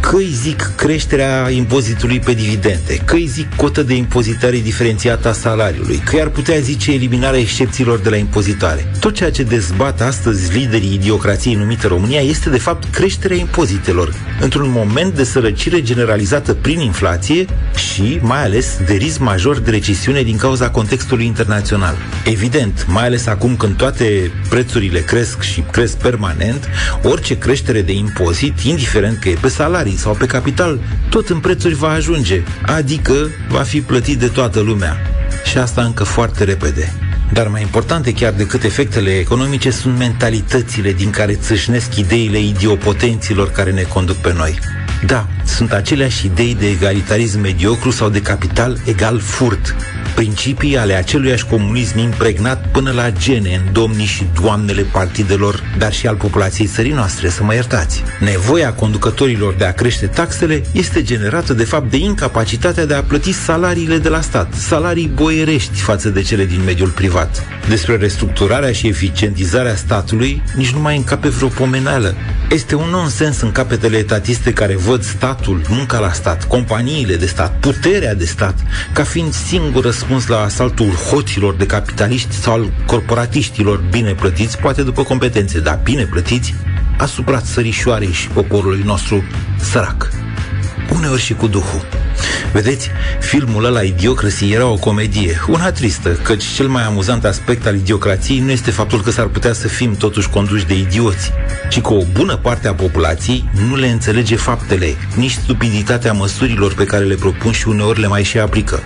Că îi zic creșterea impozitului pe dividende, că îi zic cotă de impozitare diferențiată a salariului, că i-ar putea zice eliminarea excepțiilor de la impozitare. Tot ceea ce dezbat astăzi liderii idiocrației numite România este de fapt creșterea impozitelor, într-un moment de sărăcire generalizată prin inflație și, mai ales, de risc major de recesiune din cauza contextului internațional. Evident, mai ales acum când toate prețurile cresc și cresc permanent, orice creștere de impozit, indiferent că e pe salarii sau pe capital, tot în prețuri va ajunge, adică va fi plătit de toată lumea. Și asta încă foarte repede. Dar mai importante chiar decât efectele economice sunt mentalitățile din care țâșnesc ideile idiopotenților care ne conduc pe noi. Da, sunt aceleași idei de egalitarism mediocru sau de capital egal furt, principii ale aceluiași comunism impregnat până la gene în domnii și doamnele partidelor, dar și al populației țării noastre, să mă iertați. Nevoia conducătorilor de a crește taxele este generată de fapt de incapacitatea de a plăti salariile de la stat, salarii boierești față de cele din mediul privat. Despre restructurarea și eficientizarea statului nici nu mai încape vreo pomenală. Este un nonsens în capetele etatiste care văd statul, munca la stat, companiile de stat, puterea de stat, ca fiind singur răspuns la asaltul hoților de capitaliști sau al corporatiștilor bine plătiți, poate după competențe, dar bine plătiți, asupra țărișoarei și poporului nostru sărac. Uneori și cu duhul. Vedeți, filmul ăla Idiocracy era o comedie, una tristă, căci cel mai amuzant aspect al idiocrației nu este faptul că s-ar putea să fim totuși conduși de idioți, ci că o bună parte a populației nu le înțelege faptele, nici stupiditatea măsurilor pe care le propun și uneori le mai și aplică.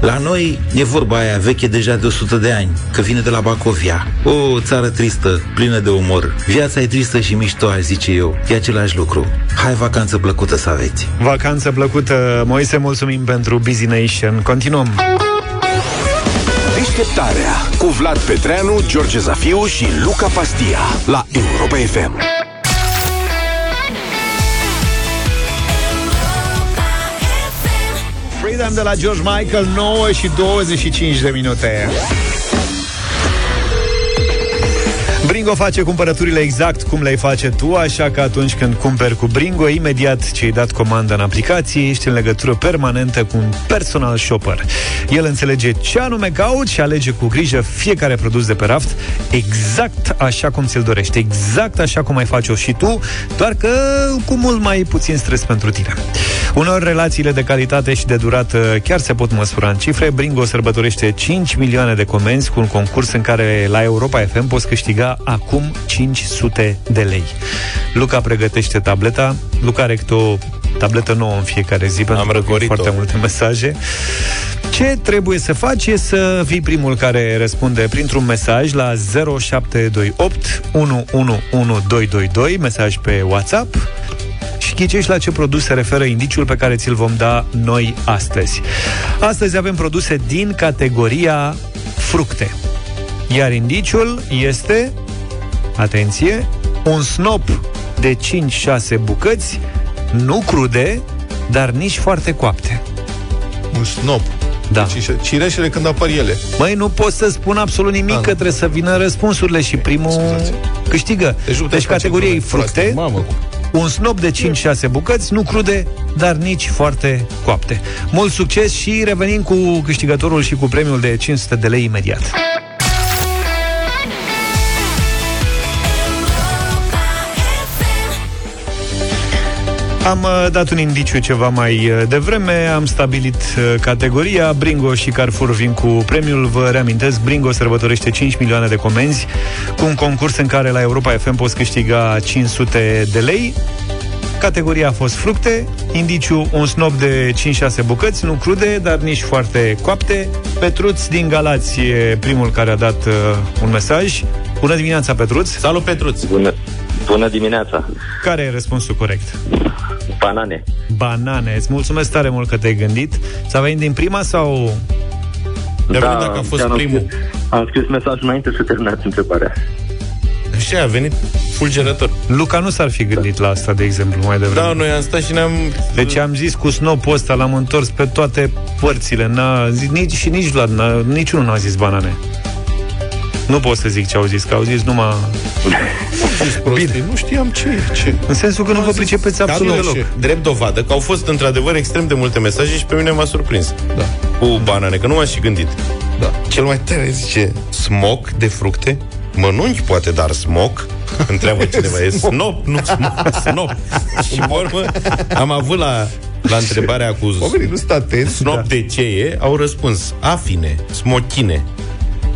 La noi e vorba aia veche deja de 100 de ani, că vine de la Bacovia. O țară tristă, plină de umor. Viața e tristă și mișto, aș zice eu. E același lucru. Hai vacanță plăcută să aveți. Vacanță plăcută, Moise, mulțumim pentru Busy Nation. Continuăm. Deșteptarea cu Vlad Petreanu, George Zafiu și Luca Pastia la Europa FM. Freedom de la George Michael, 9 și 25 de minute. Bringo face cumpărăturile exact cum le face tu, așa că atunci când cumperi cu Bringo, imediat ce ai dat comandă în aplicație, ești în legătură permanentă cu un personal shopper. El înțelege ce anume cauți și alege cu grijă fiecare produs de pe raft exact așa cum ți-l dorești, exact așa cum ai face-o și tu, doar că cu mult mai puțin stres pentru tine. Uneori relațiile de calitate și de durată chiar se pot măsura în cifre. Bringo sărbătorește 5 milioane de comenzi cu un concurs în care la Europa FM poți câștiga acum 500 de lei. Luca pregătește tableta. Luca are câte o tabletă nouă în fiecare zi pentru Am că vin răcorit-o. foarte multe mesaje. Ce trebuie să faci e să fii primul care răspunde printr-un mesaj la 0728 111222, mesaj pe WhatsApp și ghicești la ce produs se referă indiciul pe care ți-l vom da noi astăzi. Astăzi avem produse din categoria fructe. Iar indiciul este, atenție, un snop de 5-6 bucăți, nu crude, dar nici foarte coapte. Un snop. Da. Deci, cireșele când apar ele. Măi, nu pot să spun absolut nimic, Ah, că nu. trebuie să vină răspunsurile și primul scuzați. câștigă. Deci nu Deci, putem face categoria e glume fructe, proaste. Mamă, cum- un snop de 5-6 bucăți, nu crude, dar nici foarte coapte. Mult succes și revenim cu câștigătorul și cu premiul de 500 de lei imediat. Am uh, dat un indiciu ceva mai uh, devreme, am stabilit uh, categoria, Bringo și Carrefour vin cu premiul. Vă reamintesc, Bringo sărbătorește 5 milioane de comenzi cu un concurs în care la Europa FM poți câștiga 500 de lei. Categoria a fost fructe, indiciu un snop de 5-6 bucăți, nu crude, dar nici foarte coapte. Petruț din Galați e primul care a dat uh, un mesaj. Bună dimineața, Petruț! Salut, Petruț! Bună, bună dimineața! Care e răspunsul corect? Banane. Banane. Îți mulțumesc tare mult că te-ai gândit. Să venit din prima sau... Dar da, dacă a fost chiar am primul. Scris, am scris mesajul înainte să terminați întrebarea. Și a venit fulgerător. Luca nu s-ar fi gândit la asta, de exemplu, mai devreme. Da, noi am stat și ne-am... Deci am zis cu snopul ăsta, l-am întors pe toate părțile. N-a zis, nici, și nici Vlad, n-a, niciunul n-a zis banane. Nu pot să zic ce au zis, că au zis numai... Bine. Nu știam ce e, ce. În sensul că nu vă pricepeți Dar absolut nu, deloc. drept dovadă că au fost într-adevăr extrem de multe mesaje și pe mine m-a surprins. Da. Cu banane, că nu m-am și gândit. Da. Cel mai tare zice, smoc de fructe? Mănânci poate, dar smoc? Întreabă cineva, e snop, nu smoc, snop. și pe urmă am avut la, la întrebarea cu Oamenii nu sunt atenți. snop de ce e, au răspuns afine, smochine,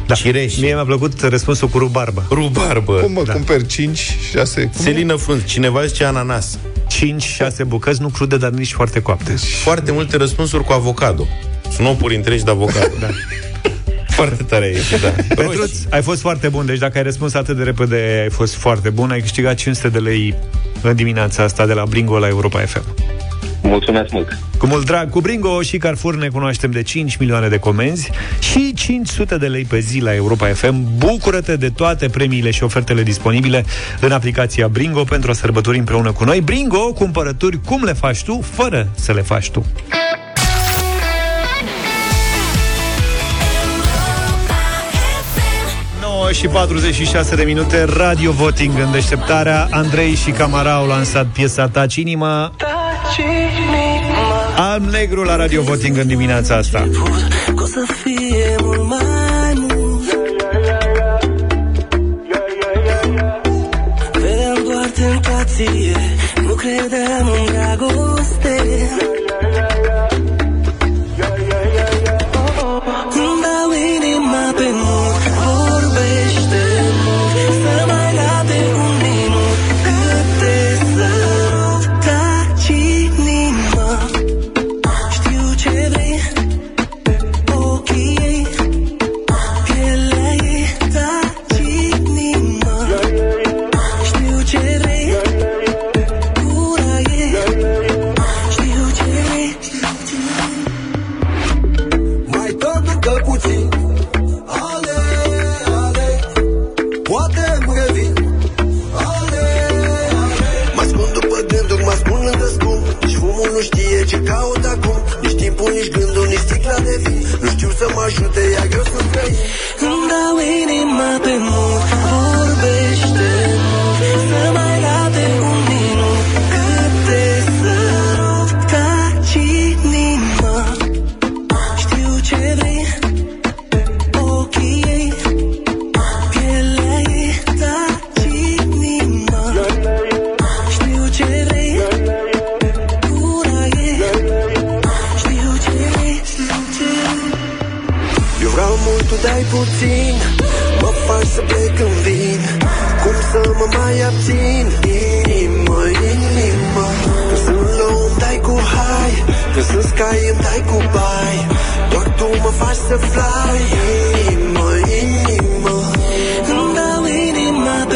da. cireși, Mie mi-a plăcut răspunsul cu rubarbă. rubarbă, Cum mă, da. cumperi 5, 6... Cum selină frunz, cineva zice ananas. 5-6 bucăți, nu crude, dar nici foarte coapte. Foarte multe răspunsuri cu avocado. Snopuri întregi de avocado. da. Foarte tare e, da. Petruț, Roșii. ai fost foarte bun, deci dacă ai răspuns atât de repede, ai fost foarte bun. Ai câștigat 500 de lei în dimineața asta de la Bringo la Europa FM. Mulțumesc mult. Cu mult drag, cu Bringo și Carrefour ne cunoaștem de 5 milioane de comenzi și 500 de lei pe zi la Europa FM. Bucură-te de toate premiile și ofertele disponibile în aplicația Bringo pentru a sărbători împreună cu noi. Bringo, cumpărături cum le faci tu, fără să le faci tu. și 46 de minute Radio Voting în deșteptarea Andrei și Camara au lansat piesa Taci Inima Alb negru la Radio Voting în dimineața asta. Că o să fie mult mai mult Vedeam doar tentație Nu credeam în dragoste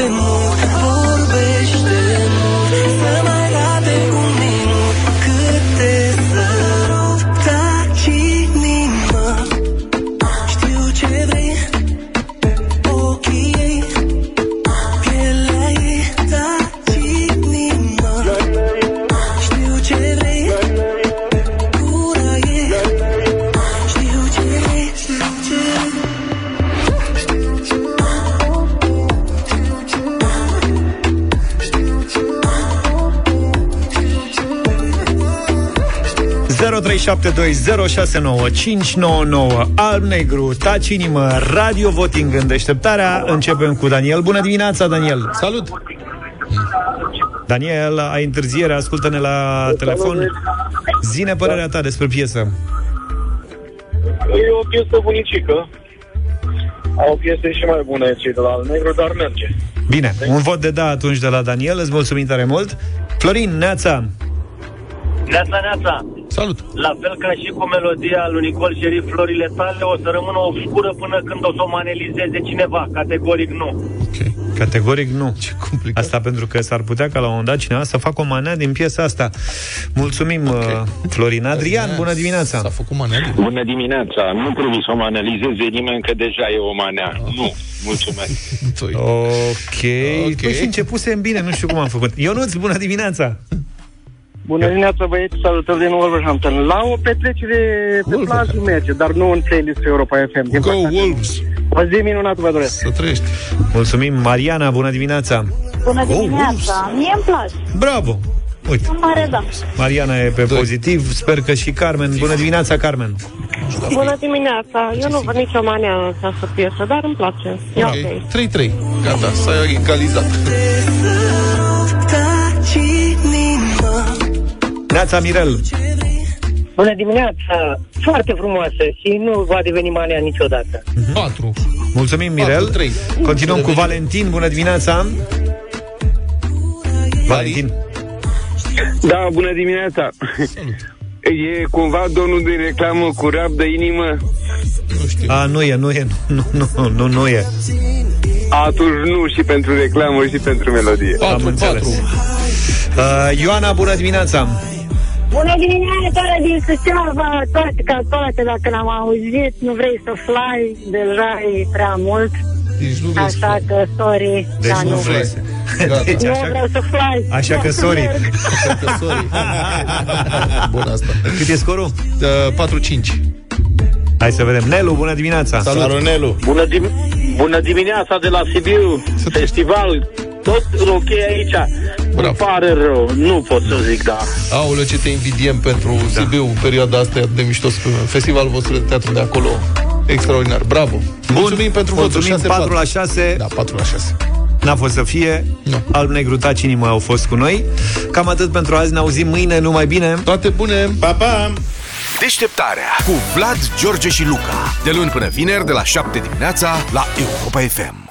inima pe 0372069599 Alb negru, taci inimă, Radio Voting în deșteptarea Începem cu Daniel. Bună dimineața, Daniel! Salut! Daniel, ai întârziere, ascultă-ne la telefon. Zine părerea ta despre piesă. E o piesă bunicică. Au piese și mai bune cei de la Al Negru, dar merge. Bine, un vot de da atunci de la Daniel, îți mulțumim tare mult. Florin, Neața, Neața, neața. Salut. La fel ca și cu melodia lui Nicol Șerif, florile tale o să rămână obscură până când o să o manelizeze cineva. Categoric nu. Categoric nu. Ce complicat. Asta pentru că s-ar putea ca la un moment dat cineva să facă o manea din piesa asta. Mulțumim, okay. Florin. Adrian, bună dimineața. S-a făcut manea Bună dimineața. Nu trebuie să o analizeze nimeni că deja e o manea. Nu. Mulțumesc. Ok. okay. Păi și începusem bine, nu știu cum am făcut. Ionuț, bună dimineața. Bună dimineața, băieți, salutări din Wolverhampton. La o petrecere pe plajă merge, dar nu în playlist pe Europa FM. Din Go păcate. Wolves! O zi minunată vă doresc. Să trăiești. Mulțumim, Mariana, bună dimineața! Bună Oh, dimineața! Mie îmi place. Bravo! Uite, În mare, da. Mariana e pe pozitiv, sper că și Carmen. Bună dimineața, Carmen! Bună dimineața. Eu nu văd nicio mania în această piesă, dar îmi place. E ok. 3-3. Gata, s-a egalizat. Neața, Mirel! Bună dimineața! Foarte frumoasă și nu va deveni mania niciodată. 4. Mulțumim, Mirel. 4-3. Continuăm cu Valentin. Bună dimineața! Valentin. Da, bună dimineața. E cumva domnul de reclamă cu rap de inimă? A, nu e, nu e, nu, nu, nu, nu, nu e. Atunci nu și pentru reclamă și pentru melodie. Am înțeles. Uh, Ioana, bună dimineața! Bună dimineața din Suceava, toate ca toate, dacă l-am auzit, nu vrei să fly, deja e prea mult. Așa că, sorry, Deci dar nu nu, vrei. Deci nu așa, vreau să fly. așa că Nu sorry. merg. Așa că sorry. Bun asta. Cât e scorul? Uh, 4-5. Hai să vedem. Nelu, bună dimineața! Salut, Nelu! Bună, dim- bună dimineața de la Sibiu, festival, tot ok aici. Îmi pare rău, nu pot să zic da. Aoleu, ce te invidiem pentru da. Sibiu, perioada asta e atât de mișto. Festivalul vostru de teatru de acolo, extraordinar. Bravo! Mulțumim pentru votul. Mulțumim, 6-4. 4 la 6. Da, 4 la 6. N-a fost să fie. Nu. Alb, negru, taci, inimă au fost cu noi. Cam atât pentru azi. Ne auzim mâine. Numai bine. Toate bune! Pa, pa! Deșteptarea cu Vlad, George și Luca. De luni până vineri, de la 7 dimineața, la Europa FM.